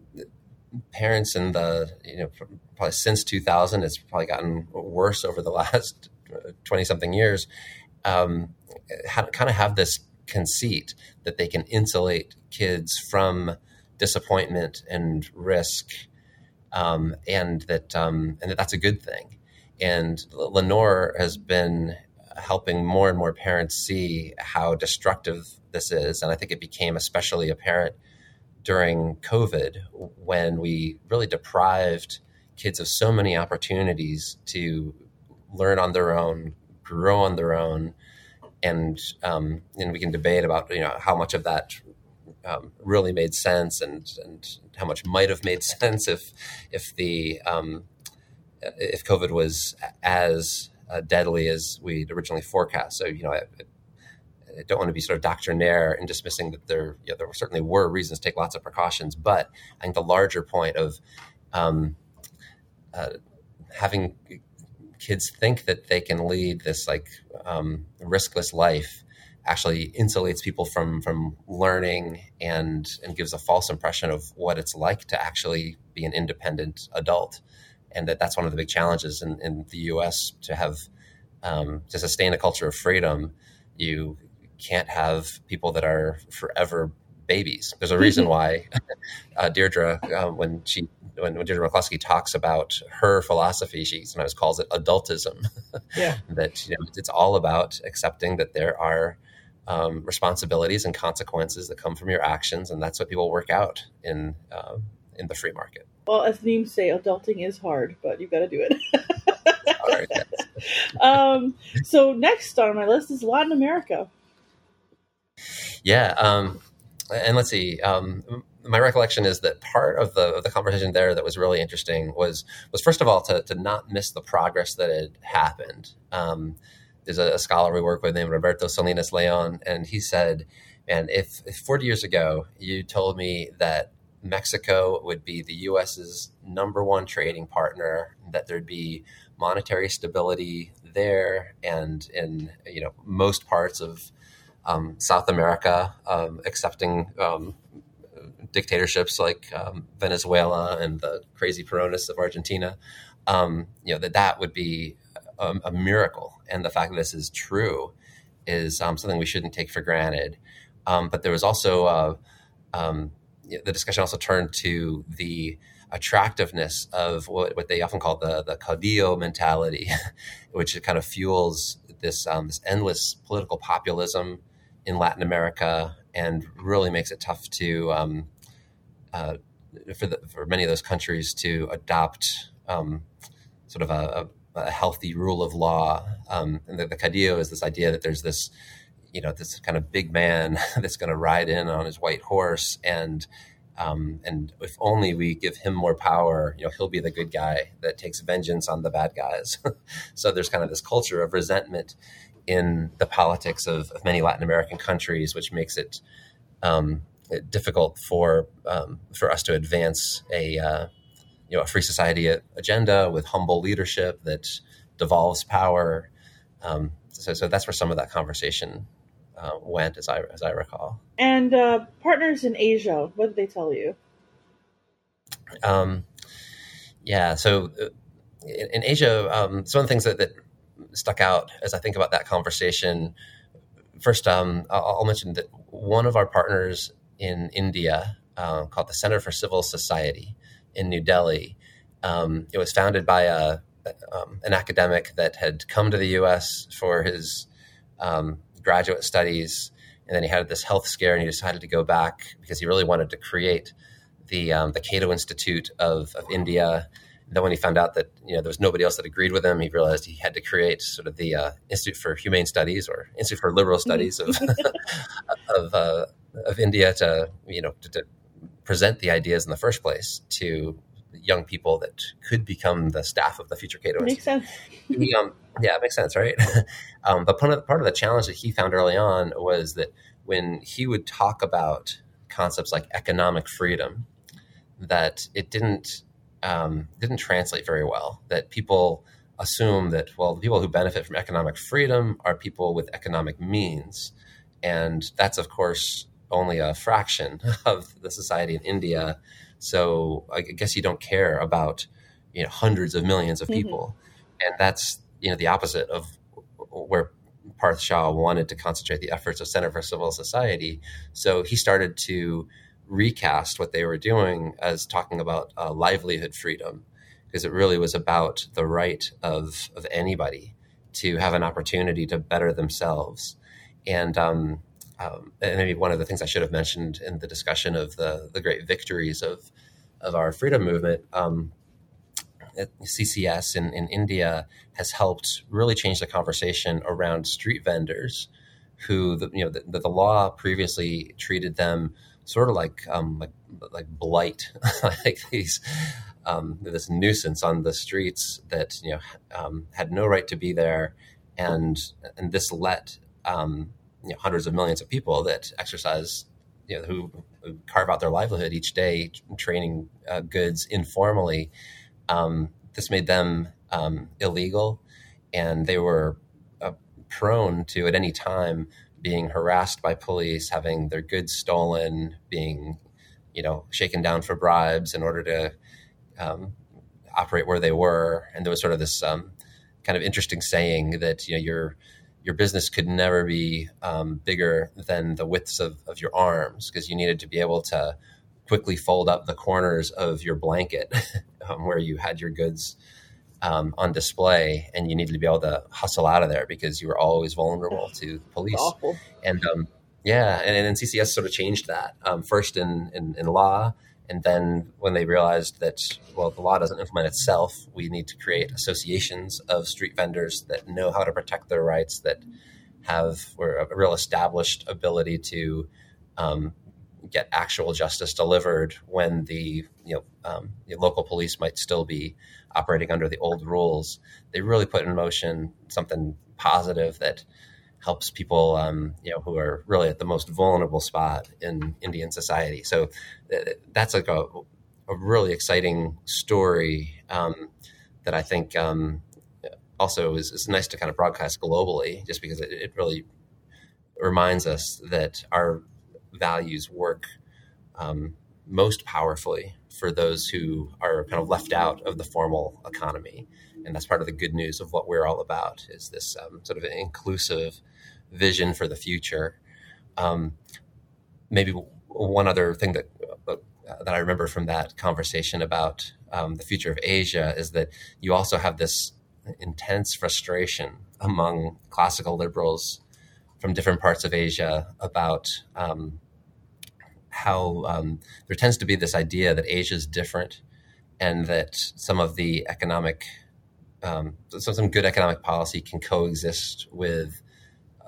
parents in the you know probably since 2000 it's probably gotten worse over the last 20 something years um, kind of have this conceit that they can insulate kids from disappointment and risk um, and that um, and that that's a good thing. And Lenore has been helping more and more parents see how destructive this is, and I think it became especially apparent during COVID when we really deprived kids of so many opportunities to learn on their own, grow on their own, and um, and we can debate about you know how much of that um, really made sense and and how much might have made sense if if the um, if COVID was as uh, deadly as we'd originally forecast. So you know, I, I, don't want to be sort of doctrinaire in dismissing that there you know, there certainly were reasons to take lots of precautions, but I think the larger point of um, uh, having kids think that they can lead this like um, riskless life actually insulates people from from learning and and gives a false impression of what it's like to actually be an independent adult and that that's one of the big challenges in, in the us to have um, to sustain a culture of freedom you can't have people that are forever babies. There's a reason why uh, Deirdre, uh, when she when, when Deirdre McCloskey talks about her philosophy, she sometimes calls it adultism. Yeah. that you know, it's all about accepting that there are um, responsibilities and consequences that come from your actions, and that's what people work out in uh, in the free market. Well, as memes say, adulting is hard, but you've got to do it. um, so next on my list is Latin America. Yeah, um, and let's see. Um, my recollection is that part of the of the conversation there that was really interesting was was first of all to to not miss the progress that had happened. There's a, a, scholar we work with named Roberto Salinas Leon, and he said, "Man, if, if 40 years ago you told me that Mexico would be the U.S.'s number one trading partner, that there'd be monetary stability there, and in you know most parts of um, South America, um, accepting um, dictatorships like um, Venezuela and the crazy Peronists of Argentina, um, you know that that would be a, a, miracle. And the fact that this is true is um, something we shouldn't take for granted. but there was also uh, the discussion also turned to the attractiveness of what, what they often call the the caudillo mentality, which kind of fuels this um, this endless political populism in Latin America and really makes it tough to um, uh, for the, for many of those countries to adopt um, sort of a, a, healthy rule of law. Um, and the, the caudillo is this idea that there's this you know this kind of big man that's going to ride in on his white horse and um, and if only we give him more power, you know, he'll be the good guy that takes vengeance on the bad guys. so there's kind of this culture of resentment in the politics of, of many Latin American countries, which makes it um, difficult for um, for us to advance a uh, you know a free society agenda with humble leadership that devolves power. Um, so, so that's where some of that conversation uh, went, as I as I recall. And uh, partners in Asia, what did they tell you? Um, yeah, so uh, in, in Asia, um, some of the things that, that, stuck out as I think about that conversation. First, um, I'll, I'll, mention that one of our partners in India, uh, called the Center for Civil Society in New Delhi, um, it was founded by a um, an academic that had come to the U.S. for his um, graduate studies, and then he had this health scare, and he decided to go back because he really wanted to create the um, the Cato Institute of, of India. And then when he found out that you know there was nobody else that agreed with him, he realized he had to create sort of the uh, Institute for Humane Studies or Institute for Liberal Studies of of, uh, of India to you know to, to present the ideas in the first place to young people that could become the staff of the future Cato Makes sense. he, um, yeah, it makes sense, right? um, but part of, part of the challenge that he found early on was that when he would talk about concepts like economic freedom, that it didn't um, didn't translate very well. That people assume that well, the people who benefit from economic freedom are people with economic means, and that's of course only a fraction of the society in India so I guess you don't care about you know hundreds of millions of mm-hmm. people, mm-hmm. and that's you know the opposite of where Parth Shah wanted to concentrate the efforts of Center for Civil Society. So he started to recast what they were doing as talking about uh, livelihood freedom, because it really was about the right of of anybody to have an opportunity to better themselves. And um, um, and maybe one of the things I should have mentioned in the discussion of the the great victories of of our freedom movement, um, CCS in, in India has helped really change the conversation around street vendors, who the, you know the, the law previously treated them sort of like um, like like blight, like these um, this nuisance on the streets that you know um, had no right to be there, and and this let um, you know, hundreds of millions of people that exercise, you know, who, who carve out their livelihood each day training uh, goods informally. Um, this made them um, illegal, and they were uh, prone to at any time being harassed by police, having their goods stolen, being you know shaken down for bribes in order to um, operate where they were. And there was sort of this um, kind of interesting saying that you know you're your business could never be um, bigger than the widths of, of your arms because you needed to be able to quickly fold up the corners of your blanket um, where you had your goods um, on display, and you needed to be able to hustle out of there because you were always vulnerable to police. And um, yeah, and, and CCS sort of changed that um, first in, in, in law, and then when they realized that well, the law doesn't implement itself, we need to create associations of street vendors that know how to protect their rights, that have a real established ability to um, get actual justice delivered when the you know um, the local police might still be operating under the old rules. They really put in motion something positive that helps people um, you know who are really at the most vulnerable spot in Indian society. So uh, that's like a, a really exciting story um, that I think um, also is, is, nice to kind of broadcast globally, just because it, it really reminds us that our values work um, most powerfully for those who are kind of left out of the formal economy. And that's part of the good news of what we're all about is this um, sort of inclusive vision for the future. Um, maybe one other thing that uh, that I remember from that conversation about um, the future of Asia is that you also have this intense frustration among classical liberals from different parts of Asia about um, how um, there tends to be this idea that Asia is different and that some of the economic, um, some, some good economic policy can coexist with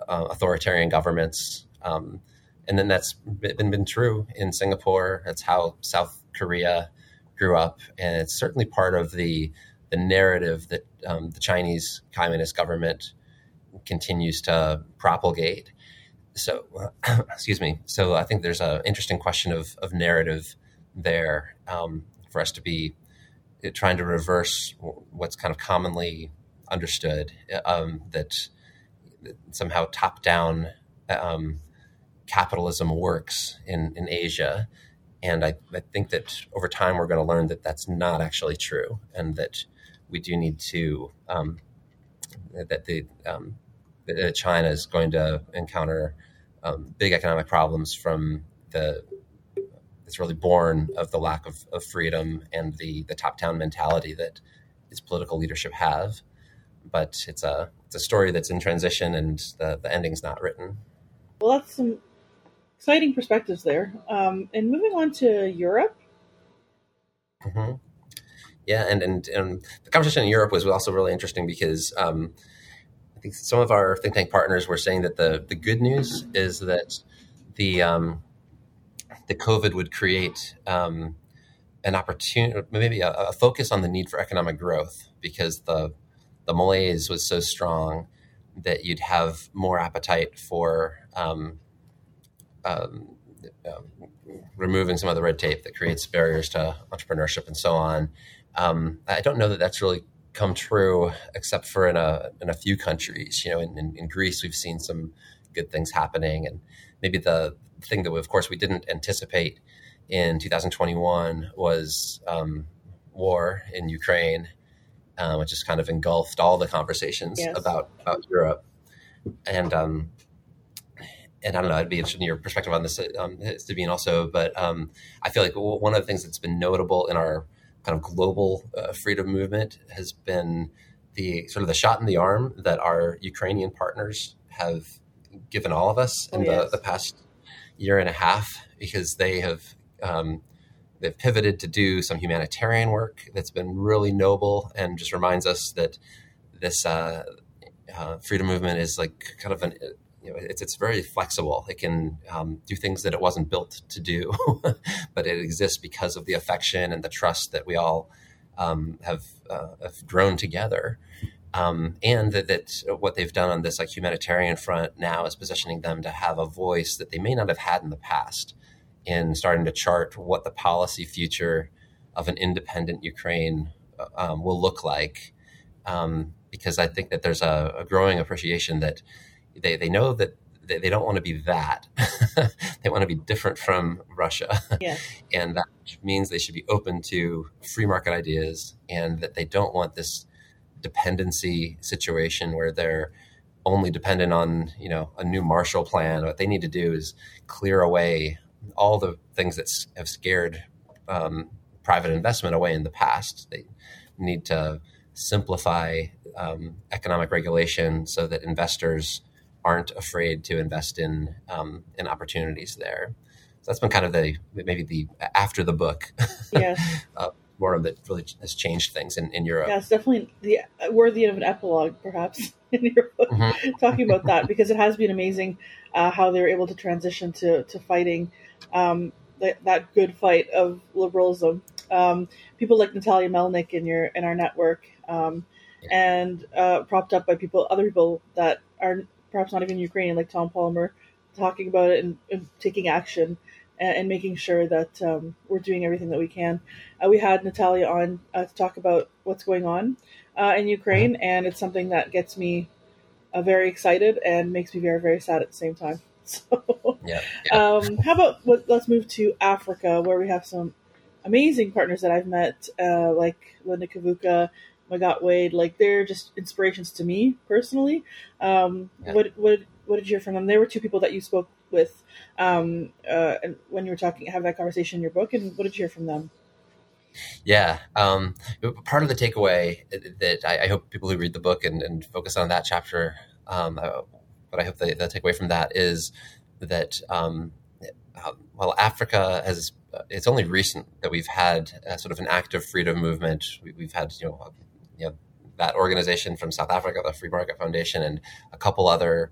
uh, authoritarian governments. Um, and then that's been, been true in Singapore. That's how South Korea grew up. And it's certainly part of the, the narrative that um, the Chinese Communist government continues to propagate so uh, excuse me so i think there's an interesting question of, of narrative there um, for us to be uh, trying to reverse what's kind of commonly understood um, that, that, somehow top down um, capitalism works in, in asia and I, I think that over time we're going to learn that that's not actually true and that we do need to um, that the um, that China is going to encounter um, big economic problems from the it's really born of the lack of, of freedom and the the top down mentality that its political leadership have. But it's a it's a story that's in transition and the, the ending's not written. Well, that's some exciting perspectives there. Um, and moving on to Europe. Mm-hmm. Yeah, and, and, and the conversation in Europe was also really interesting because um, I think some of our think tank partners were saying that the the good news is that the um, the COVID would create um, an opportunity, maybe a, a, focus on the need for economic growth because the the malaise was so strong that you'd have more appetite for um, um, um removing some of the red tape that creates barriers to entrepreneurship and so on. Um, I don't know that that's really come true, except for in a in a few countries. You know, in, in, in Greece, we've seen some good things happening, and maybe the thing that, we, of course, we didn't anticipate in 2021 was um, war in Ukraine, uh, which just kind of engulfed all the conversations yes. about about Europe, and um, and I don't know, I'd be interested in your perspective on this, um, Sabine, also. But um, I feel like one of the things that's been notable in our kind of global uh, freedom movement has been the sort of the shot in the arm that our Ukrainian partners have given all of us in oh, yes. the, the past year and a half because they have um, they've pivoted to do some humanitarian work that's been really noble and just reminds us that this uh, uh, freedom movement is like kind of an you know, it's it's very flexible. It can um, do things that it wasn't built to do, but it exists because of the affection and the trust that we all um, have, uh, have grown together. Um, and that, that, what they've done on this like humanitarian front now is positioning them to have a voice that they may not have had in the past in starting to chart what the policy future of an independent Ukraine uh, um, will look like. Um, because I think that there's a, a growing appreciation that they, they know that they, they don't want to be that. they want to be different from Russia. Yeah. and that means they should be open to free market ideas and that they don't want this dependency situation where they're only dependent on you know a new Marshall Plan. What they need to do is clear away all the things that have scared um, private investment away in the past. They need to simplify um, economic regulation so that investors aren't afraid to invest in um, in opportunities there. So that's been kind of the maybe the after the book. Yes. uh, more that really has changed things in, in Europe. Yeah, it's definitely the, worthy of an epilogue, perhaps, in your book, mm-hmm. talking about that because it has been amazing uh, how they were able to transition to to fighting um, that, that good fight of liberalism. Um, people like Natalia Melnyk in your in our network, um, and uh, propped up by people, other people that are perhaps not even Ukrainian, like Tom Palmer, talking about it and, and taking action and, and, making sure that um, we're doing everything that we can. Uh, we had Natalia on uh, to talk about what's going on uh, in Ukraine, mm-hmm. and it's something that gets me uh, very excited and makes me very very sad at the same time. So, yeah. yeah. Um, how about let's move to Africa, where we have some amazing partners that I've met, uh, like Linda Kavuka, Magatte Wade. Like they're just inspirations to me personally. Um, yeah. What what what did you hear from them? There were two people that you spoke with um, uh, when you were talking, have that conversation in your book, and what did you hear from them? Yeah, um, part of the takeaway that I, I, hope people who read the book and, and focus on that chapter um, uh, but I hope they, they take away from that is that um, well, Africa has it's only recent that we've had sort of an active freedom movement. We, have had you know, you know that organization from South Africa, the Free Market Foundation, and a couple other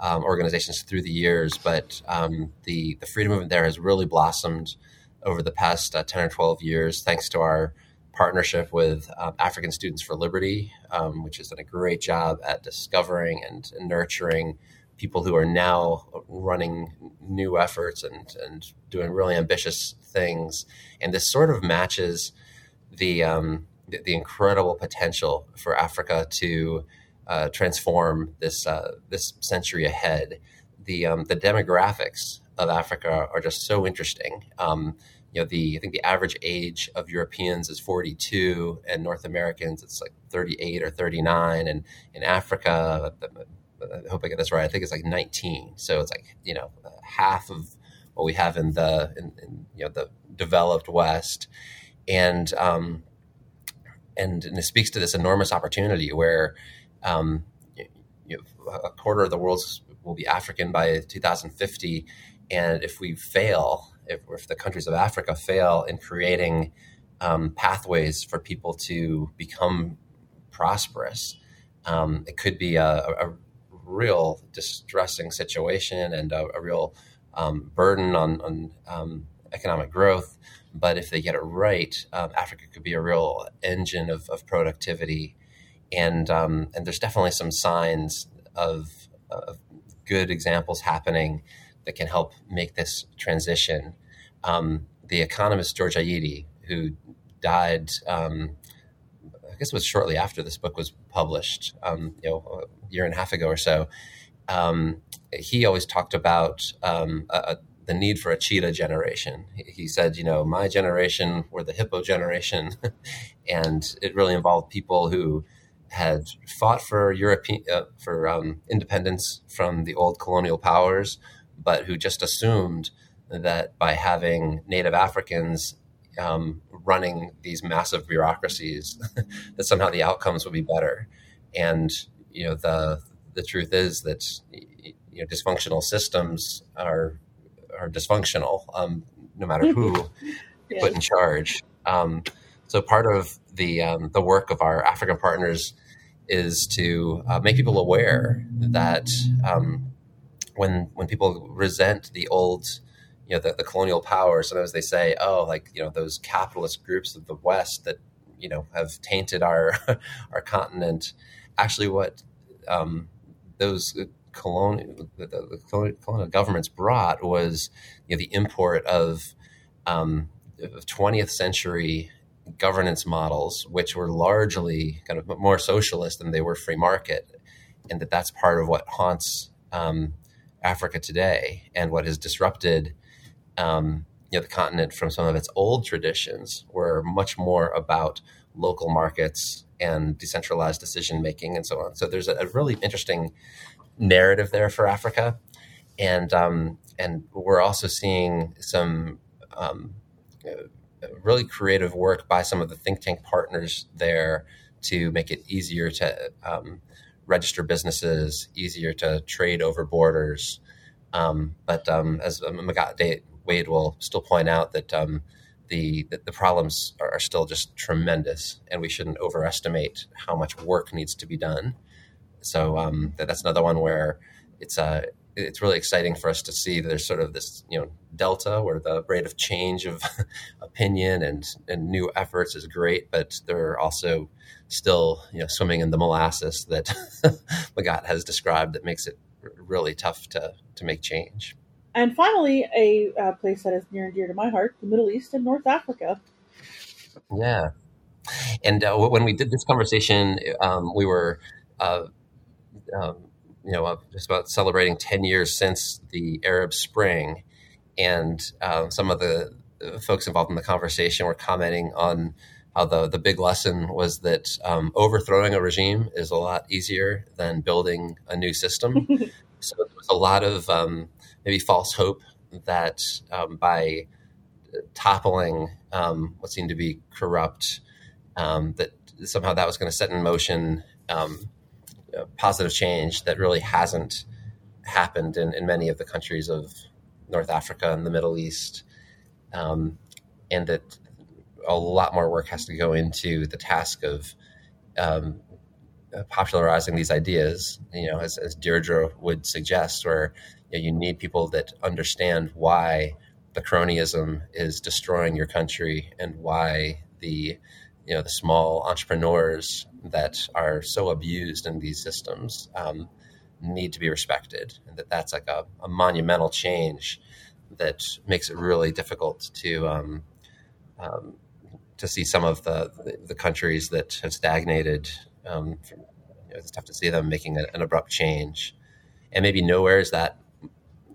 um, organizations through the years. But um, the the freedom movement there has really blossomed over the past uh, ten or twelve years, thanks to our partnership with um, African Students for Liberty, um, which has done a great job at discovering and, and, nurturing people who are now running new efforts and, and doing really ambitious things. And this sort of matches the, um, the, the, incredible potential for Africa to uh, transform this, uh, this century ahead. The, um, the demographics of Africa are just so interesting. Um, you know the I think the average age of Europeans is 42 and North Americans it's like 38 or 39 and in Africa I hope I get this right I think it's like 19 so it's like you know half of what we have in the in, in you know the developed West. And um, and, and it speaks to this enormous opportunity where um, you know, a quarter of the world will be African by 2050 and if we fail if, if the countries of Africa fail in creating um, pathways for people to become prosperous, um, it could be a, a, real distressing situation and a, a real um, burden on, on um, economic growth. But if they get it right, um, Africa could be a real engine of, of productivity. And, um, and there's definitely some signs of, of good examples happening that can help make this transition. Um, the economist George Ayittey, who died, um, I guess it was shortly after this book was published, um, you know, a year and a half ago or so. Um, he always talked about um, a, a, the need for a cheetah generation. He, he said, you know, my generation were the hippo generation, and it really involved people who had fought for European uh, for um, independence from the old colonial powers, but who just assumed that by having Native Africans um, running these massive bureaucracies, that somehow the outcomes would be better. And you know the the truth is that you know dysfunctional systems are are dysfunctional, um, no matter who yeah. put in charge. Um, so part of the um, the work of our African partners is to uh, make people aware that um, when when people resent the old you know the, the colonial powers sometimes they say oh like you know those capitalist groups of the west that you know have tainted our our continent. Actually what um, those colonial the, the, colonial governments brought was you know the import of um, 20th century governance models which were largely kind of more socialist than they were free market and that that's part of what haunts um, Africa today and what has disrupted um, you know the continent from some of its old traditions were much more about local markets and decentralized decision making and so on. So there's a, a really interesting narrative there for Africa, and um, and we're also seeing some um, really creative work by some of the think tank partners there to make it easier to um, register businesses, easier to trade over borders. Um, but um, as Magatte Wade will still point out that um, the, the problems are, are, still just tremendous, and we shouldn't overestimate how much work needs to be done. So um, that's another one where it's a uh, it's really exciting for us to see there's sort of this you know delta where the rate of change of opinion and and new efforts is great, but they're also still you know swimming in the molasses that Magatte has described that makes it really tough to to make change. And finally, a uh, place that is near and dear to my heart: the Middle East and North Africa. Yeah, and uh, when we did this conversation, um, we were. Uh, um, you know, just about celebrating 10 years since the Arab Spring. And uh, some of the folks involved in the conversation were commenting on how the, the big lesson was that um, overthrowing a regime is a lot easier than building a new system. so there was a lot of um, maybe false hope that um, by toppling um, what seemed to be corrupt, um, that somehow that was going to set in motion um, positive change that really hasn't happened in, in many of the countries of North Africa and the Middle East, um, and that a lot more work has to go into the task of um, popularizing these ideas. You know, as, as Deirdre would suggest, where you, know, you need people that understand why the cronyism is destroying your country and why the you know the small entrepreneurs that are so abused in these systems um, need to be respected, and that that's like a, a, monumental change that makes it really difficult to um, um, to see some of the, the, countries that have stagnated. Um, you know, it's tough to see them making a, an abrupt change, and maybe nowhere is that,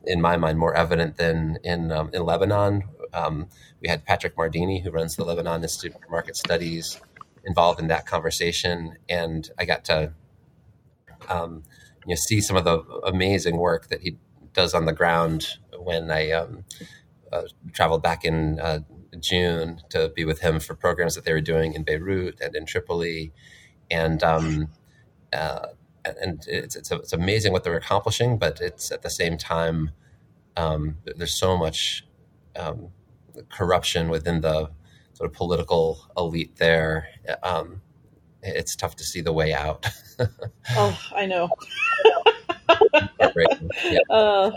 in my mind, more evident than in um, in Lebanon. Um, we had Patrick Mardini, who runs the Lebanon Institute for Market Studies, involved in that conversation, and I got to um, you know see some of the amazing work that he does on the ground when I um, uh, traveled back in uh, June to be with him for programs that they were doing in Beirut and in Tripoli, and um, uh, and it's, it's it's amazing what they're accomplishing, but it's at the same time um, there's so much um, corruption within the sort of political elite there. Um, it's tough to see the way out. oh, I know. yeah. uh,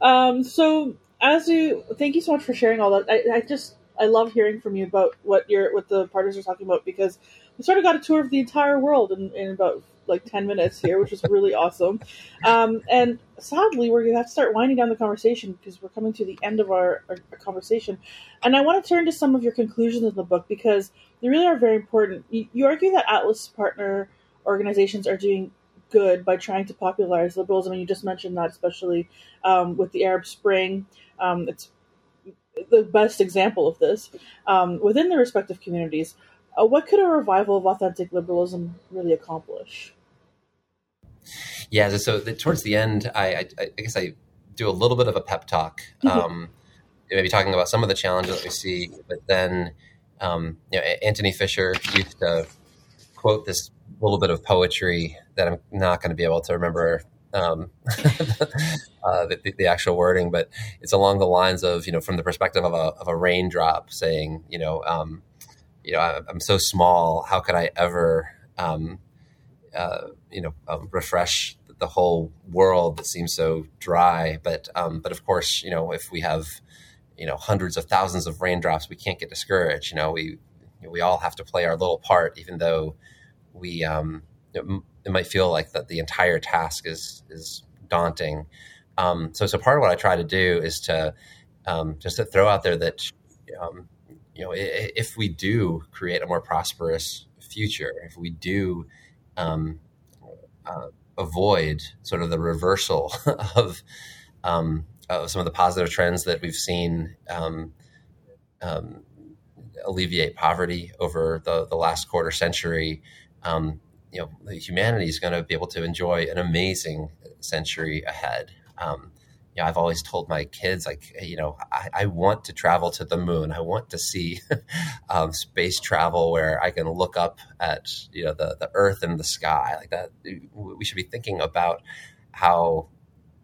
um, so, as you, thank you so much for sharing all that. I, I just, I love hearing from you about what your what the partners are talking about because we sort of got a tour of the entire world in, in about like 10 minutes here, which is really awesome. Um, and sadly, we're going to have to start winding down the conversation because we're coming to the end of our, our, conversation. And I want to turn to some of your conclusions in the book because they really are very important. You, you argue that Atlas partner organizations are doing good by trying to popularize liberalism, and you just mentioned that, especially um, with the Arab Spring. Um, it's the best example of this um, within the respective communities. Uh, what could a revival of authentic liberalism really accomplish? Yeah, so the, towards the end, I, I, I, guess I do a little bit of a pep talk, mm-hmm. um, maybe talking about some of the challenges that we see, but then um, you know, Antony Fisher used to quote this little bit of poetry that I'm not going to be able to remember um, uh, the, the, actual wording, but it's along the lines of you know from the perspective of a, of a raindrop saying you know um, you know I, am so small, how could I ever um, uh, you know um, refresh the whole world that seems so dry. But um, but of course, you know, if we have you know hundreds of thousands of raindrops, we can't get discouraged. You know, we we all have to play our little part, even though we um, it, it might feel like that the entire task is is daunting. Um, so so part of what I try to do is to um, just to throw out there that um, you know if we do create a more prosperous future, if we do um, uh, avoid sort of the reversal of, um, of, some of the positive trends that we've seen um, um, alleviate poverty over the, the last quarter century, um, you know, humanity is going to be able to enjoy an amazing century ahead. Um, you know, I've always told my kids, like, you know, I, I want to travel to the moon. I want to see um, space travel where I can look up at, you know, the, the earth and the sky like that. We should be thinking about how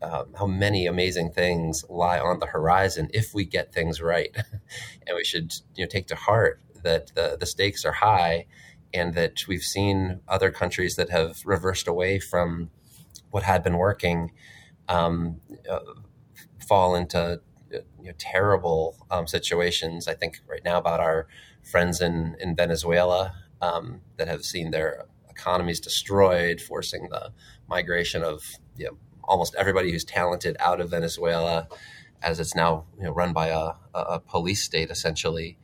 um, how many amazing things lie on the horizon if we get things right. and we should you know take to heart that the, the stakes are high and that we've seen other countries that have reversed away from what had been working um, uh, fall into you know, terrible um, situations. I think right now about our friends in, in Venezuela um, that have seen their economies destroyed, forcing the migration of you know, almost everybody who's talented out of Venezuela, as it's now you know, run by a, a police state essentially.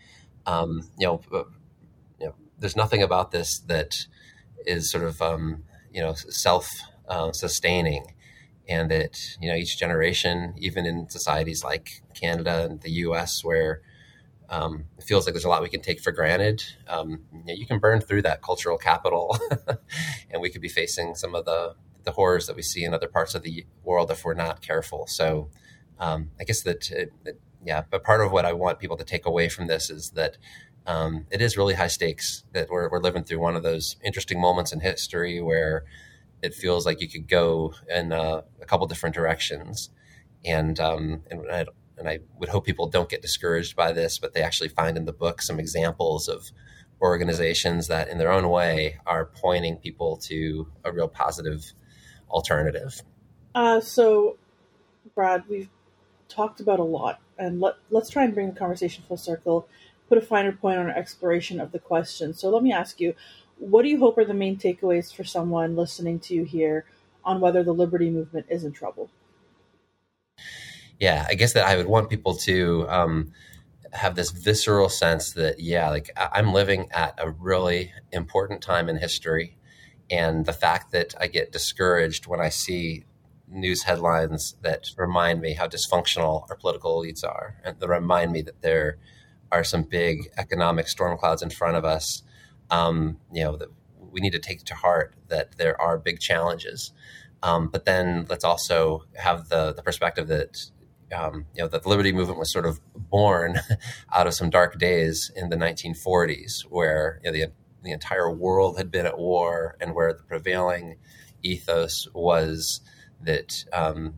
Um, you know, uh, you know, there's nothing about this that is sort of um, you know self uh, sustaining, and that you know each generation, even in societies like Canada and the U.S., where um, it feels like there's a lot we can take for granted. Um, you, know, you, can burn through that cultural capital, and we could be facing some of the the horrors that we see in other parts of the world if we're not careful. So um, I guess that, it, it, yeah, but part of what I want people to take away from this is that um, it is really high stakes that we're, we're living through one of those interesting moments in history where it feels like you could go in uh, a couple different directions. And, um, and, I, and I would hope people don't get discouraged by this, but they actually find in the book some examples of organizations that in their own way are pointing people to a real positive alternative. Uh, so, Brad, we've talked about a lot, and let, let's try and bring the conversation full circle, put a finer point on our exploration of the question. So, let me ask you what do you hope are the main takeaways for someone listening to you here on whether the liberty movement is in trouble? Yeah, I guess that I would want people to um, have this visceral sense that, yeah, like I'm living at a really important time in history and the fact that I get discouraged when I see news headlines that remind me how dysfunctional our political elites are, and that remind me that there are some big economic storm clouds in front of us. Um, you know, that we need to take to heart that there are big challenges. Um, but then let's also have the the perspective that um, you know that the liberty movement was sort of born out of some dark days in the 1940s, where you know, the the entire world had been at war and where the prevailing ethos was that um,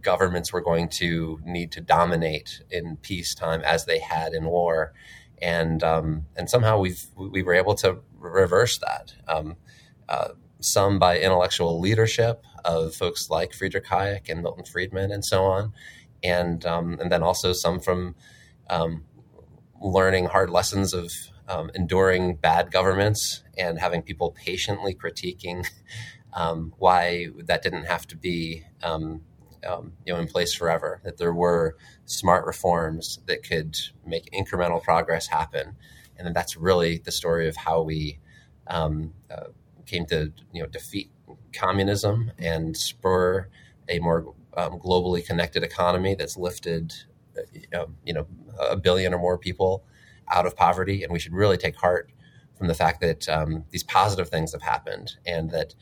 governments were going to need to dominate in peacetime as they had in war, and um, and somehow we've we were able to reverse that. Um, uh, some by intellectual leadership of folks like Friedrich Hayek and Milton Friedman and so on, and um, and then also some from um, learning hard lessons of um, enduring bad governments and having people patiently critiquing um, why that didn't have to be um, um, you know in place forever. That there were smart reforms that could make incremental progress happen, and that's really the story of how we um, uh, came to you know defeat communism and spur a more um, globally connected economy that's lifted uh, you know a billion or more people out of poverty, and we should really take heart from the fact that um, these positive things have happened, and that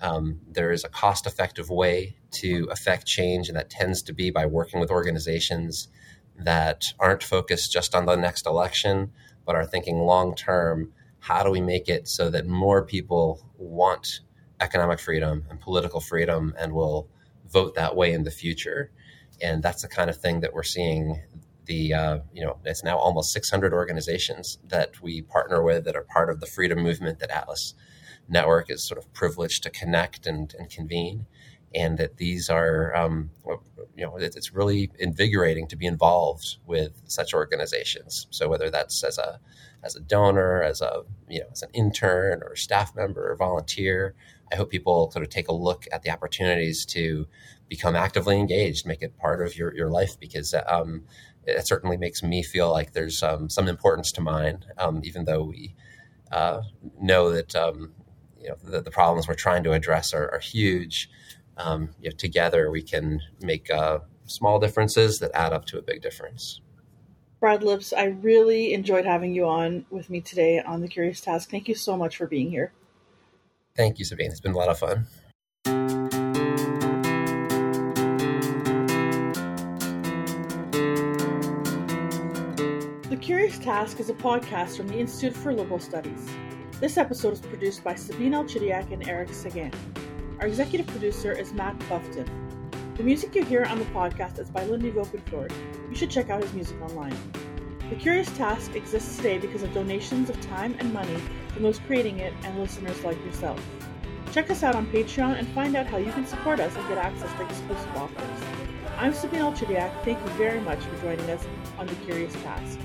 um, there is a cost-effective way to affect change, and that tends to be by working with organizations that aren't focused just on the next election, but are thinking long term. How do we make it so that more people want economic freedom and political freedom and will vote that way in the future? And that's the kind of thing that we're seeing the uh, you know it's now almost 600 organizations that we partner with that are part of the freedom movement that Atlas Network is sort of privileged to connect and, and convene, and that these are um, you know it's really invigorating to be involved with such organizations. So whether that's as a as a donor, as a you know as an intern or staff member or volunteer, I hope people sort of take a look at the opportunities to become actively engaged, make it part of your, your life because um, it certainly makes me feel like there's um, some importance to mine, um, even though we uh, know that um, you know the, the, problems we're trying to address are, are huge. Um, you know, together we can make uh, small differences that add up to a big difference. Brad Lips, I really enjoyed having you on with me today on The Curious Task. Thank you so much for being here. Thank you, Sabine. It's been a lot of fun. The Curious Task is a podcast from the Institute for Liberal Studies. This episode is produced by Sabine El-Chidiac and Eric Sagan. Our executive producer is Matt Buffton. The music you hear on the podcast is by Lindy Vokenflord. You should check out his music online. The Curious Task exists today because of donations of time and money from those creating it and listeners like yourself. Check us out on Patreon and find out how you can support us and get access to exclusive offers. I'm Sabine El-Chidiac. Thank you very much for joining us on The Curious Task.